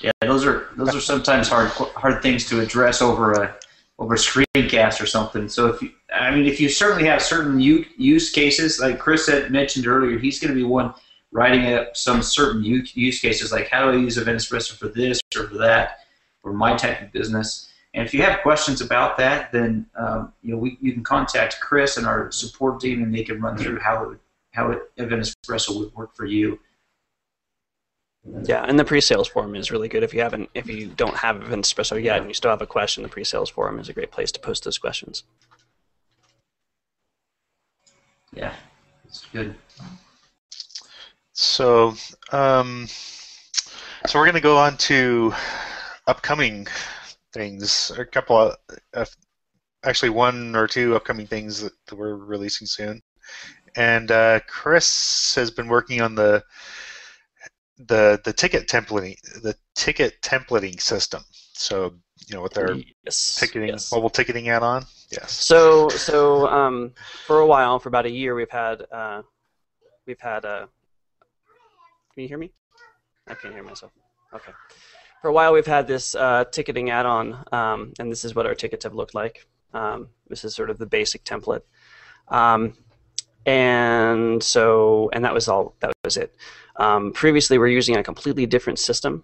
Yeah, those are those are sometimes hard hard things to address over a over a screencast or something. So if you, I mean, if you certainly have certain use cases, like Chris had mentioned earlier, he's going to be one writing up some certain use cases, like how do I use Event Espresso for this or for that, for my type of business. And if you have questions about that, then um, you know we, you can contact Chris and our support team, and they can run through how it, how it, Event Espresso would work for you. Yeah, and the pre-sales forum is really good if you haven't if you don't have Event Espresso yet and you still have a question. The pre-sales forum is a great place to post those questions. Yeah, it's good. So, um, so we're going to go on to upcoming things. A couple of, uh, actually, one or two upcoming things that we're releasing soon. And uh, Chris has been working on the the the ticket templating the ticket templating system. So you know with their yes. ticketing yes. mobile ticketing add-on. Yes. So so um, for a while, for about a year, we've had uh, we've had a. Uh, can you hear me? I can't hear myself. Okay. For a while, we've had this uh, ticketing add-on, um, and this is what our tickets have looked like. Um, this is sort of the basic template. Um, and so, and that was all. That was it. Um, previously, we are using a completely different system,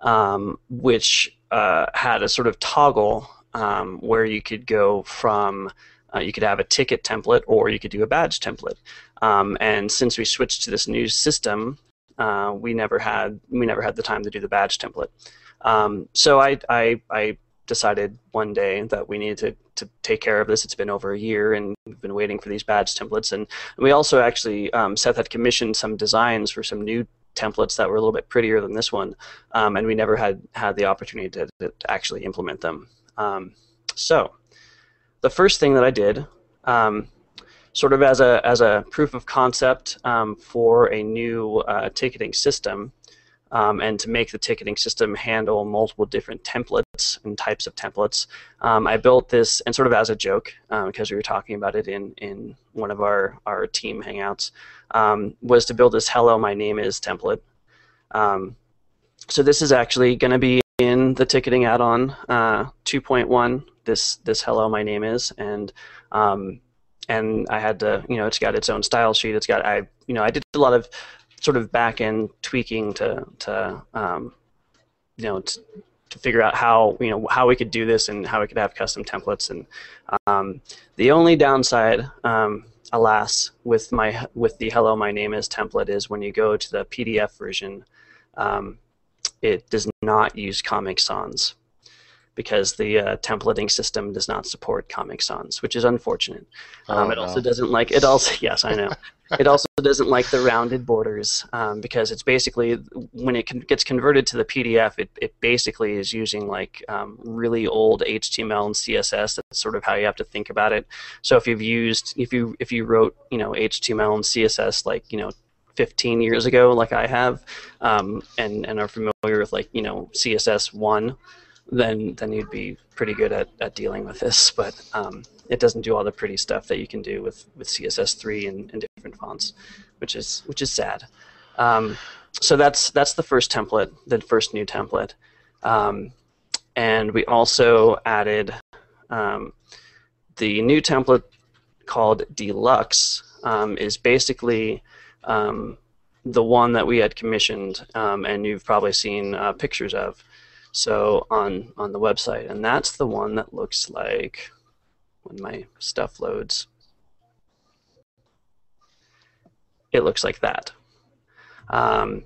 um, which uh, had a sort of toggle um, where you could go from uh, you could have a ticket template or you could do a badge template. Um, and since we switched to this new system, uh, we never had we never had the time to do the badge template. Um, so I, I, I decided one day that we needed to to take care of this. It's been over a year, and we've been waiting for these badge templates. And we also actually, um, Seth had commissioned some designs for some new templates that were a little bit prettier than this one, um, and we never had had the opportunity to, to actually implement them. Um, so, the first thing that I did, um, sort of as a as a proof of concept um, for a new uh, ticketing system, um, and to make the ticketing system handle multiple different templates and types of templates. Um, I built this, and sort of as a joke, um, because we were talking about it in, in one of our, our team hangouts, um, was to build this hello, my name is template. Um, so this is actually going to be in the ticketing add-on uh, 2.1, this, this hello, my name is, and um, and I had to, you know, it's got its own style sheet. It's got, I, you know, I did a lot of sort of back end tweaking to to um, you know to, to figure out how you know how we could do this and how we could have custom templates. And um, the only downside um, alas with my with the hello my name is template is when you go to the PDF version um, it does not use Comic Sans because the uh, templating system does not support Comic Sans, which is unfortunate. Um, Oh, it also doesn't like it. Also, yes, I know. it also doesn't like the rounded borders um, because it's basically when it con- gets converted to the PDF, it, it basically is using like um, really old HTML and CSS. That's sort of how you have to think about it. So if you've used if you if you wrote you know HTML and CSS like you know 15 years ago, like I have, um, and and are familiar with like you know CSS one, then then you'd be pretty good at, at dealing with this. But um, it doesn't do all the pretty stuff that you can do with, with CSS three and, and different fonts, which is which is sad. Um, so that's that's the first template, the first new template, um, and we also added um, the new template called Deluxe um, is basically um, the one that we had commissioned, and you've probably seen uh, pictures of. So on on the website, and that's the one that looks like when my stuff loads. It looks like that. Um,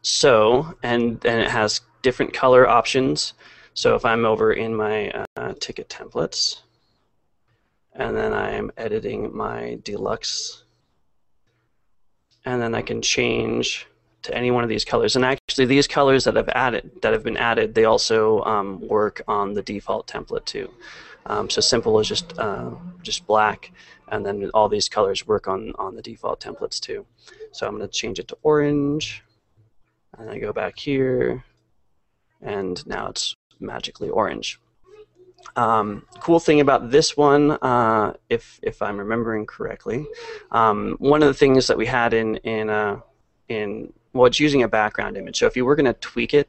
so and and it has different color options. So if I'm over in my uh, ticket templates, and then I'm editing my deluxe, and then I can change to any one of these colors. And actually, these colors that I've added, that have been added, they also um, work on the default template too. Um, so simple is just uh, just black, and then all these colors work on on the default templates too. So I'm going to change it to orange, and I go back here, and now it's magically orange. Um, cool thing about this one, uh, if if I'm remembering correctly, um, one of the things that we had in in uh, in well, it's using a background image. So if you were going to tweak it,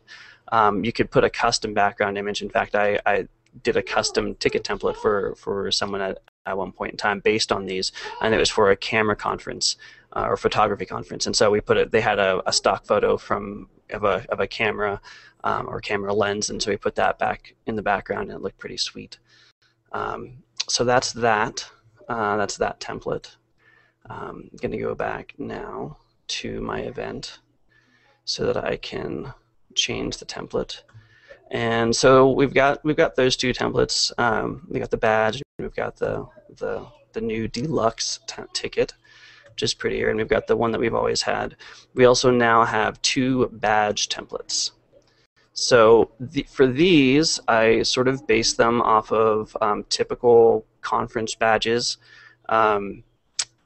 um, you could put a custom background image. In fact, I, I did a custom ticket template for for someone at, at one point in time based on these, and it was for a camera conference uh, or photography conference. And so we put it. They had a, a stock photo from of a of a camera um, or camera lens, and so we put that back in the background, and it looked pretty sweet. Um, so that's that. Uh, that's that template. Um, I'm going to go back now to my event so that I can change the template. And so we've got we've got those two templates. Um, we got the badge. We've got the the the new deluxe ticket, which is prettier, and we've got the one that we've always had. We also now have two badge templates. So the, for these, I sort of base them off of um, typical conference badges. Um,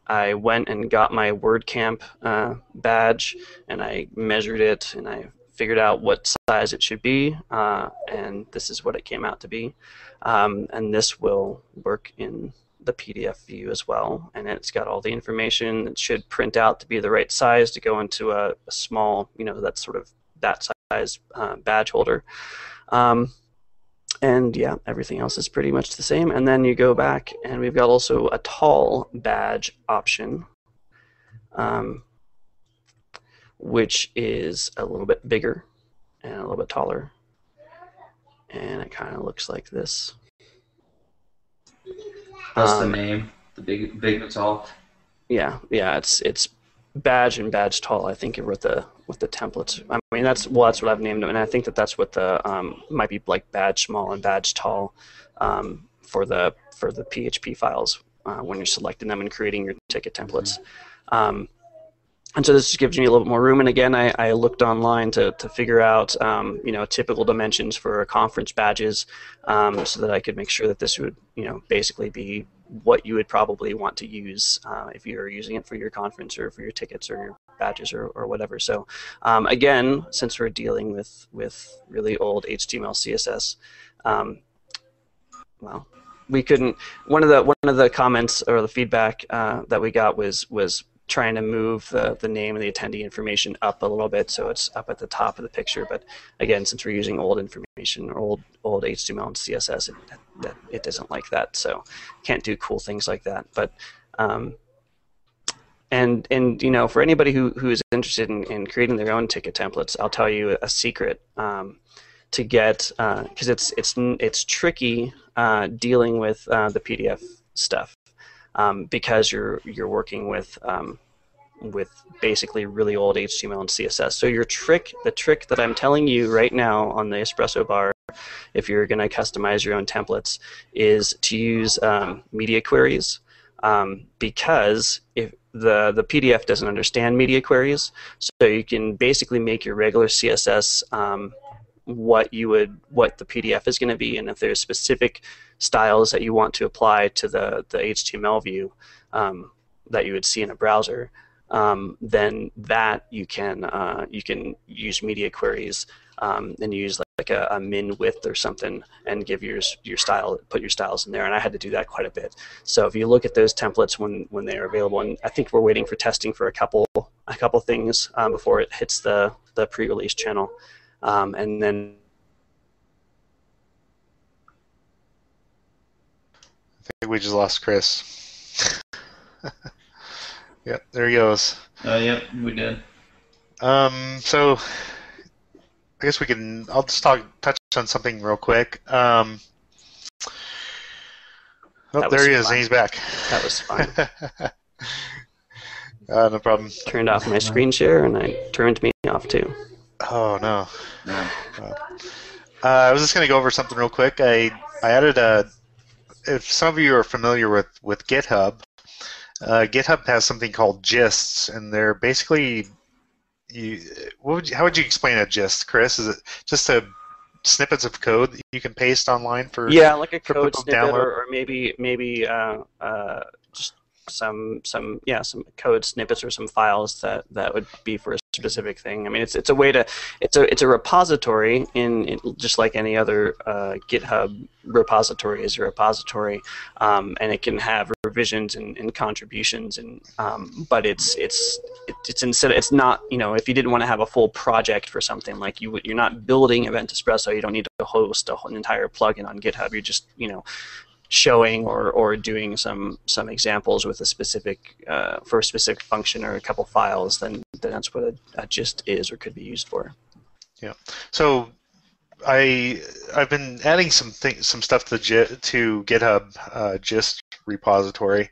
I went and got my WordCamp uh, badge, and I measured it, and I figured out what size it should be, uh, and this is what it came out to be. Um, and this will work in the PDF view as well, and it's got all the information. It should print out to be the right size to go into a, a small, you know, that sort of that size uh, badge holder. Um, and yeah, everything else is pretty much the same. And then you go back, and we've got also a tall badge option, um, which is a little bit bigger and a little bit taller. And it kind of looks like this. That's Um, the name. The big, big and tall. Yeah, yeah, it's it's badge and badge tall. I think with the with the templates. I mean, that's well, that's what I've named them, and I think that that's what the um, might be like badge small and badge tall um, for the for the PHP files uh, when you're selecting them and creating your ticket templates. Um, and so this just gives me a little bit more room. And again, I, I looked online to, to figure out, um, you know, typical dimensions for conference badges, um, so that I could make sure that this would, you know, basically be what you would probably want to use uh, if you're using it for your conference or for your tickets or your badges or, or whatever. So um, again, since we're dealing with with really old HTML CSS, um, well, we couldn't. One of the one of the comments or the feedback uh, that we got was was trying to move the, the name and the attendee information up a little bit so it's up at the top of the picture. But again, since we're using old information or old old HTML and CSS, it, that, it doesn't like that. So can't do cool things like that. But um, and and you know for anybody who, who is interested in, in creating their own ticket templates, I'll tell you a secret um, to get because it's it's it's tricky uh, dealing with uh, the PDF stuff um, because you're you're working with um, with basically really old HTML and CSS. So your trick, the trick that I'm telling you right now on the espresso bar, if you're going to customize your own templates, is to use um, media queries um, because if the the PDF doesn't understand media queries, so you can basically make your regular CSS what you would what the PDF is going to be, and if there's specific styles that you want to apply to the the HTML view um, that you would see in a browser, um, then that you can uh, you can use media queries um, and use like a, a, min width or something and give your your style put your styles in there and I had to do that quite a bit. So if you look at those templates when when they are available and I think we're waiting for testing for a couple a couple things um, before it hits the the pre-release channel um, and then I think we just lost Chris yep there he goes uh, yep we did um so I guess we can. I'll just talk touch on something real quick. Um, oh, there he is, and he's back. That was fun. uh, no problem. Turned off my screen share, and I turned me off too. Oh no. no. Uh, I was just going to go over something real quick. I I added a. If some of you are familiar with with GitHub, uh, GitHub has something called gists, and they're basically you, what would you, how would you explain a gist, Chris? Is it just a snippets of code that you can paste online for? Yeah, like a code snippet, or, or, maybe maybe uh, uh, just some some yeah some code snippets or some files that that would be for a specific thing. I mean, it's it's a way to it's a it's a repository in, in just like any other uh, GitHub repository is a repository, um, and it can have revisions and, and contributions and um, but it's it's it's instead it's not you know if you didn't want to have a full project for something like you you're not building Event Espresso, you don't need to host an entire plugin on GitHub. You're just you know showing or, or doing some some examples with a specific uh, for a specific function or a couple files, then, then that's what a, a gist is or could be used for. Yeah. So I I've been adding some things, some stuff to to GitHub uh, gist repository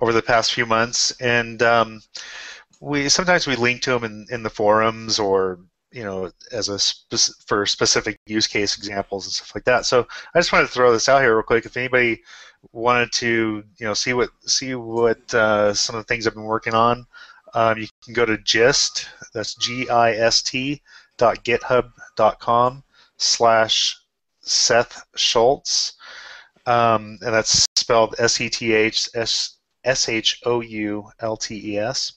over the past few months, and um, we sometimes we link to them in, in the forums or you know, as a spe- for specific use case examples and stuff like that. So I just wanted to throw this out here real quick. If anybody wanted to, you know, see what see what uh, some of the things I've been working on, um, you can go to Gist. That's G-I-S-T dot GitHub dot com slash Seth Shoultes, um, and that's spelled S-E-T-H S S H O U L T E S.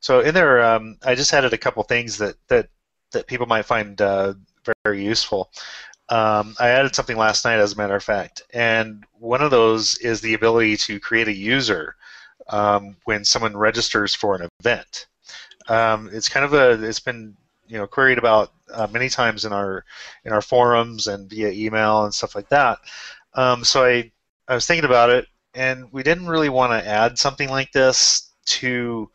So in there, um, I just added a couple things that that that people might find uh, very useful. Um, I added something last night, as a matter of fact, and one of those is the ability to create a user um, when someone registers for an event. Um, it's kind of a it's been you know queried about uh, many times in our in our forums and via email and stuff like that. Um, so I I was thinking about it, and we didn't really want to add something like this to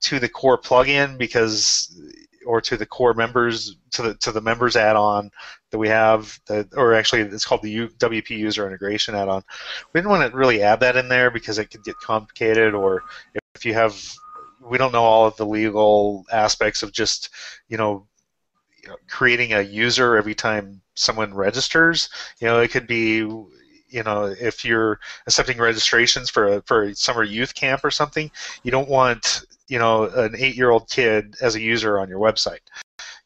to the core plugin because or to the core members to the to the members add-on that we have that or actually it's called the WP user integration add-on. We didn't want to really add that in there because it could get complicated or if you have we don't know all of the legal aspects of just you know creating a user every time someone registers. You know, it could be you know, if you're accepting registrations for a for a summer youth camp or something, you don't want you know an eight-year-old kid as a user on your website.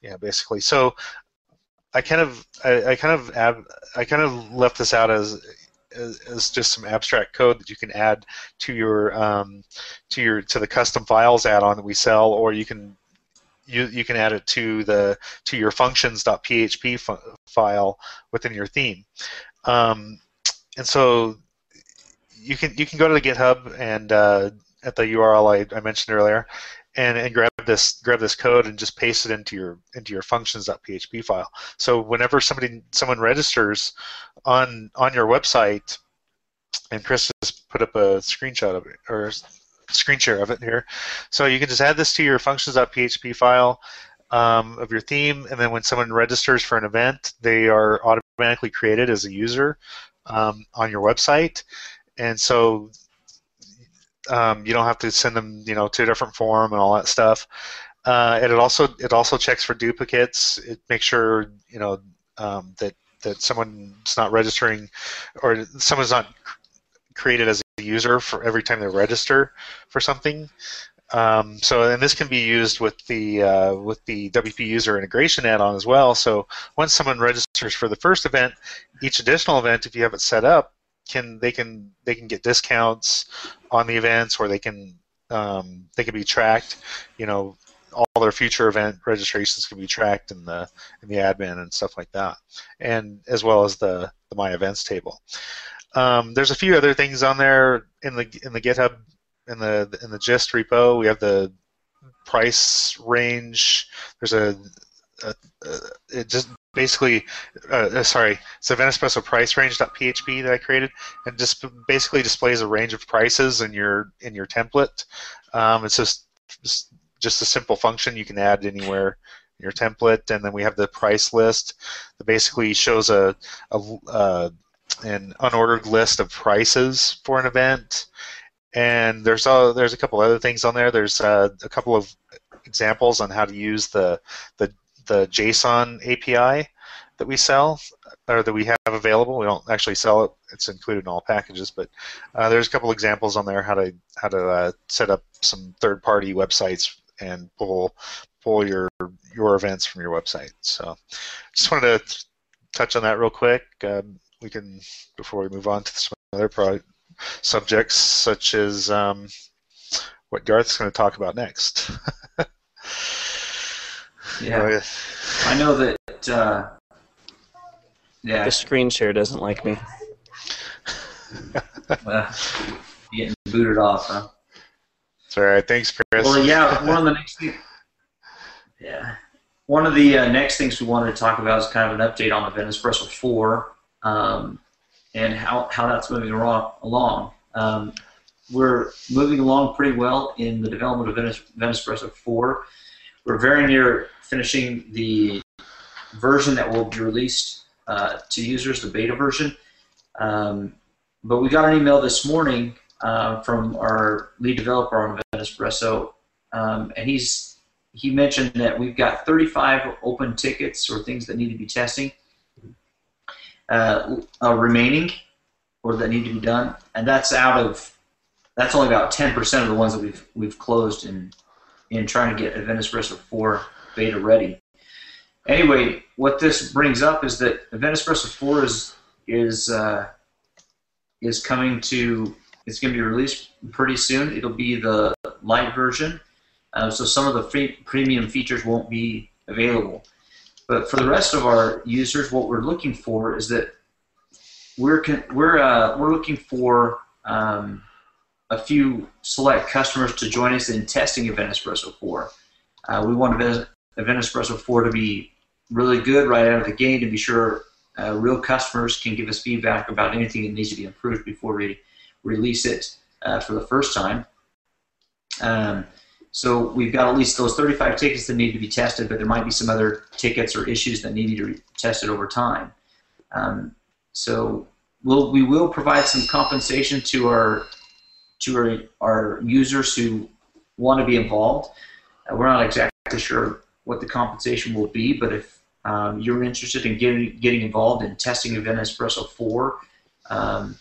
Yeah, basically. So I kind of I, I kind of ab, I kind of left this out as, as, just some abstract code that you can add to your um, to your to the custom files add-on that we sell, or you can you, you can add it to the to your functions.php file within your theme. Um, and so you can you can go to the GitHub and uh, at the URL I, I mentioned earlier, and, and grab this grab this code and just paste it into your into your functions.php file. So whenever somebody someone registers on on your website, and Chris just put up a screenshot of it or screen share of it here. So you can just add this to your functions.php file um, of your theme, and then when someone registers for an event, they are automatically created as a user um, on your website. And so Um, you don't have to send them, you know, to a different form and all that stuff. Uh, and it also it also checks for duplicates. It makes sure you know um, that that someone's not registering or someone's not created as a user for every time they register for something. Um, so and this can be used with the uh, with the WP user integration add-on as well. So once someone registers for the first event, each additional event, if you have it set up, can they can they can get discounts on the events, or they can um, they can be tracked. You know, all their future event registrations can be tracked in the in the admin and stuff like that, and as well as the the my events table. Um, there's a few other things on there in the in the GitHub in the in the gist repo. We have the price range. There's a, a, a it just basically uh, uh sorry it's a Venespresso price range.php that I created and just basically displays a range of prices in your in your template. Um, it's just just a simple function you can add anywhere in your template, and then we have the price list that basically shows a, a uh, an unordered list of prices for an event. And there's a, there's a couple other things on there. There's uh, a couple of examples on how to use the the the JSON API that we sell or that we have available. We don't actually sell it; it's included in all packages. But uh, there's a couple examples on there how to how to uh, set up some third-party websites and pull pull your your events from your website. So, just wanted to touch on that real quick. Um, we can before we move on to some other subjects, such as um, what Garth's going to talk about next. yeah, I know that. Uh, yeah, the screen share doesn't like me. well, getting booted off, huh? It's all right. Thanks, Chris. Well, yeah, one of the next things. Yeah. One of the uh, next things we wanted to talk about is kind of an update on the Venice Event Espresso 4 um, and how, how that's moving along. Um, we're moving along pretty well in the development of Venice, Event Espresso 4. We're very near finishing the version that will be released uh, to users, the beta version. Um, but we got an email this morning uh, from our lead developer on Event Espresso, um, and he's he mentioned that we've got 35 open tickets or things that need to be testing uh, uh, remaining or that need to be done, and that's out of that's only about 10% of the ones that we've we've closed in in trying to get a Event Espresso 4 beta ready. Anyway, what this brings up is that Event Espresso 4 is is uh, is coming to it's going to be released pretty soon. It'll be the light version, uh, so some of the free premium features won't be available. But for the rest of our users, what we're looking for is that we're we're uh, we're looking for um, a few select customers to join us in testing Event Espresso 4. Uh, we want Event Espresso 4 to be really good right out of the gate to be sure uh, real customers can give us feedback about anything that needs to be improved before we release it uh, for the first time. Um, so we've got at least those 35 tickets that need to be tested, but there might be some other tickets or issues that need to be tested over time. Um, so we'll, we will provide some compensation to our to our, our users who want to be involved. Uh, we're not exactly sure what the compensation will be, but if um, you're interested in getting getting involved in testing Event Espresso 4, um,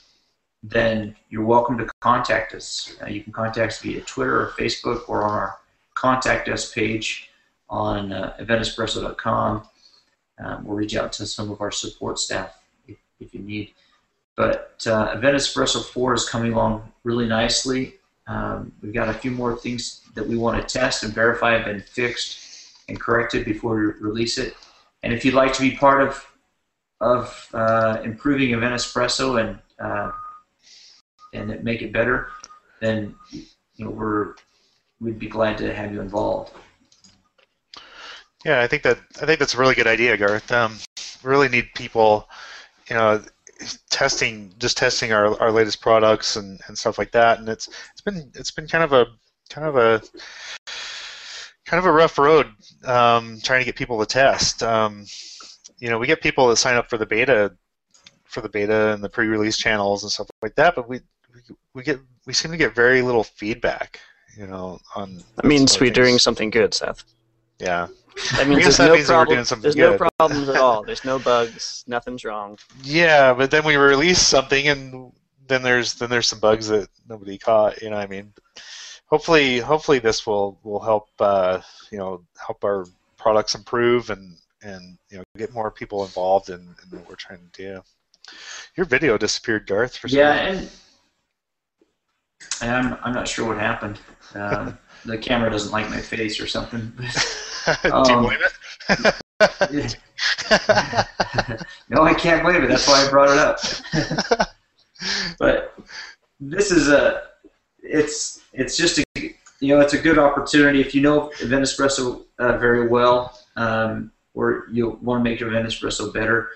then you're welcome to contact us. Uh, you can contact us via Twitter or Facebook or on our contact us page on uh. Um, we'll reach out to some of our support staff if, if you need. But uh, Event Espresso 4 is coming along really nicely. Um, we've got a few more things that we want to test and verify have been fixed and corrected before we release it. And if you'd like to be part of of uh, improving Event Espresso and and make it better, then you know we're we'd be glad to have you involved. Yeah, I think that I think that's a really good idea, Garth. Um, we really need people, you know, testing just testing our, our latest products and, and stuff like that. And it's it's been it's been kind of a kind of a kind of a rough road um, trying to get people to test. Um, you know, we get people that sign up for the beta for the beta and the pre-release channels and stuff like that, but we we, we get we seem to get very little feedback. You know, on That means some we're doing something good, Seth. Yeah, That means there's that no means that we're problem. doing something There's no problems at all. There's no bugs. Nothing's wrong. yeah, but then we release something, and then there's then there's some bugs that nobody caught. You know, what I mean, hopefully, hopefully this will will help. Uh, you know, help our products improve and and you know get more people involved in, in what we're trying to do. Your video disappeared, Garth. For Yeah, reason. and, and I'm, I'm not sure what happened. Um, the camera doesn't like my face or something. do you um, blame it? no, I can't blame it. That's why I brought it up. but this is a, it's it's just a, you know, it's a good opportunity if you know Event Espresso uh, very well, um, or you want to make your Event Espresso better.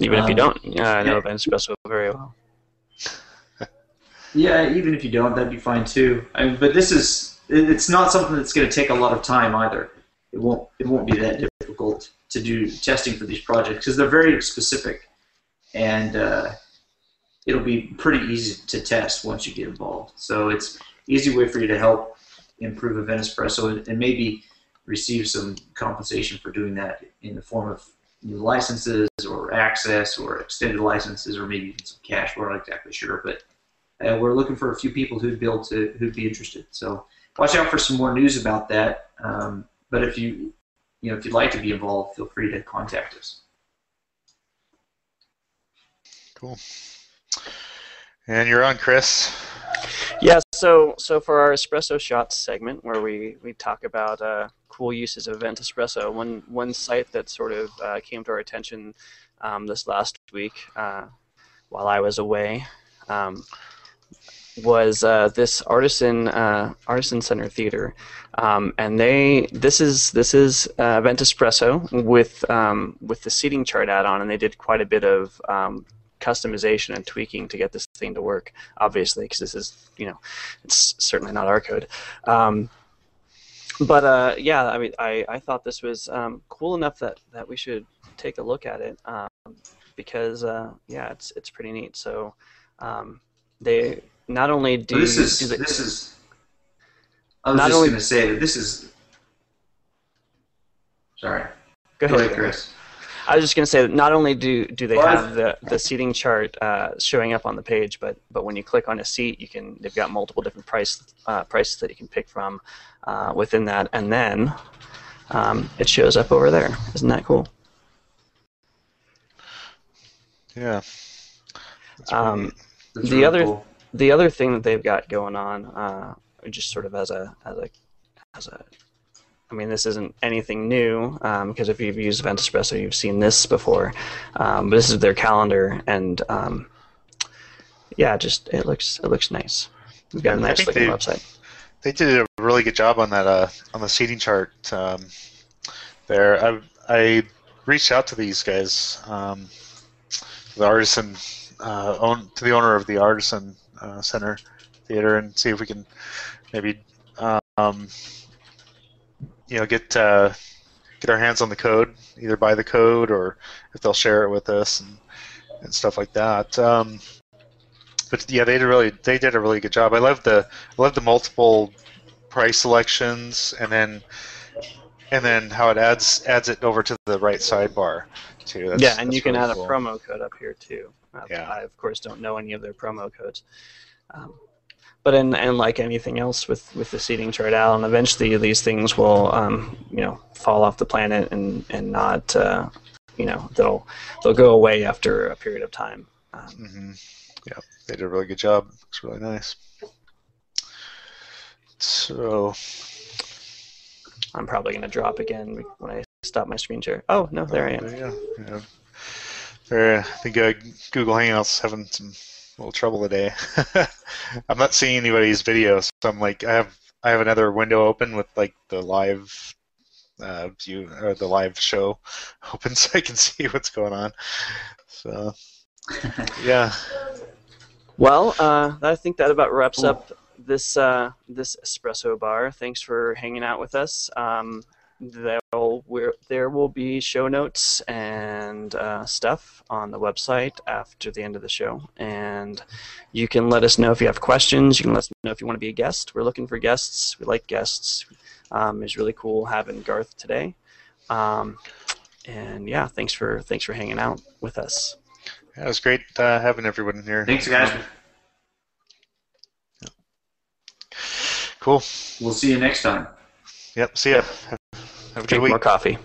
Even if you Um, don't uh, know yeah. Event Espresso very well. Yeah, even if you don't, that'd be fine too. I mean, but this is it's not something that's going to take a lot of time either. It won't it won't be that difficult to do testing for these projects because they're very specific, and uh, it'll be pretty easy to test once you get involved. So it's easy way for you to help improve Event Espresso and, and maybe receive some compensation for doing that in the form of new licenses or access or extended licenses or maybe even some cash. We're not exactly sure, but uh, we're looking for a few people who'd be able to who'd be interested. So watch out for some more news about that. Um, but if you you know if you'd like to be involved, feel free to contact us. Cool. And you're on, Chris. Yeah, so so for our espresso shots segment, where we, we talk about uh, cool uses of Event Espresso, one one site that sort of uh, came to our attention um, this last week uh, while I was away um, was uh, this artisan uh, artisan center theater, um, and they this is this is uh, Espresso with um, with the seating chart add-on, and they did quite a bit of um, customization and tweaking to get this thing to work. Obviously, because this is you know it's certainly not our code. Um, but uh, yeah, I mean, I, I thought this was um, cool enough that, that we should take a look at it um, because uh, yeah, it's it's pretty neat. So um, they not only do So this is do they, this is. I was Not just only- going to say that this is. Sorry. go Go ahead, ahead, Chris. I was just going to say that not only do, do they Well, have the, the seating chart uh, showing up on the page, but but when you click on a seat, you can they've got multiple different price uh, prices that you can pick from uh, within that, and then um, it shows up over there. Isn't that cool? Yeah. That's Um, pretty- That's The really other- cool. the other thing that they've got going on, uh, just sort of as a as a as a, I mean, this isn't anything new because if you've used Event Espresso, you've seen this before. Um, but this is their calendar, and um, yeah, just it looks it looks nice. We've got a nice looking they- website. they did a really good job on that uh, on the seating chart um, there. I I reached out to these guys, um, the artisan uh, own to the owner of the artisan uh, center theater, and see if we can maybe um, you know get uh, get our hands on the code, either buy the code or if they'll share it with us and, and stuff like that. Um, but yeah, they did really they did a really good job. I love the I love the multiple price selections and then and then how it adds adds it over to the right sidebar too. That's, yeah, and you can really add cool. a promo code up here too. Uh, Yeah. I of course don't know any of their promo codes. Um, but in, and like anything else with, with the seating chart and eventually these things will um, you know fall off the planet and and not uh, you know they'll they'll go away after a period of time. Um, hmm Yeah, they did a really good job. Looks really nice. So I'm probably going to drop again when I stop my screen share. Oh no, there I am. There you go. Yeah. There, I think uh, Google Hangouts having some little trouble today. I'm not seeing anybody's video, so I'm like, I have I have another window open with like the live uh, view or the live show open, so I can see what's going on. So yeah, Well, uh, I think that about wraps Cool. up this uh, this espresso bar. Thanks for hanging out with us. Um, there'll, we're, there will be show notes and uh, stuff on the website after the end of the show. And you can let us know if you have questions. You can let us know if you want to be a guest. We're looking for guests. We like guests. Um, it's really cool having Garth today. Um, and yeah, thanks for thanks for hanging out with us. Yeah, it was great uh, having everyone here. Thanks, guys. Cool. We'll see you next time. Yep. See ya. Have a Drink more coffee.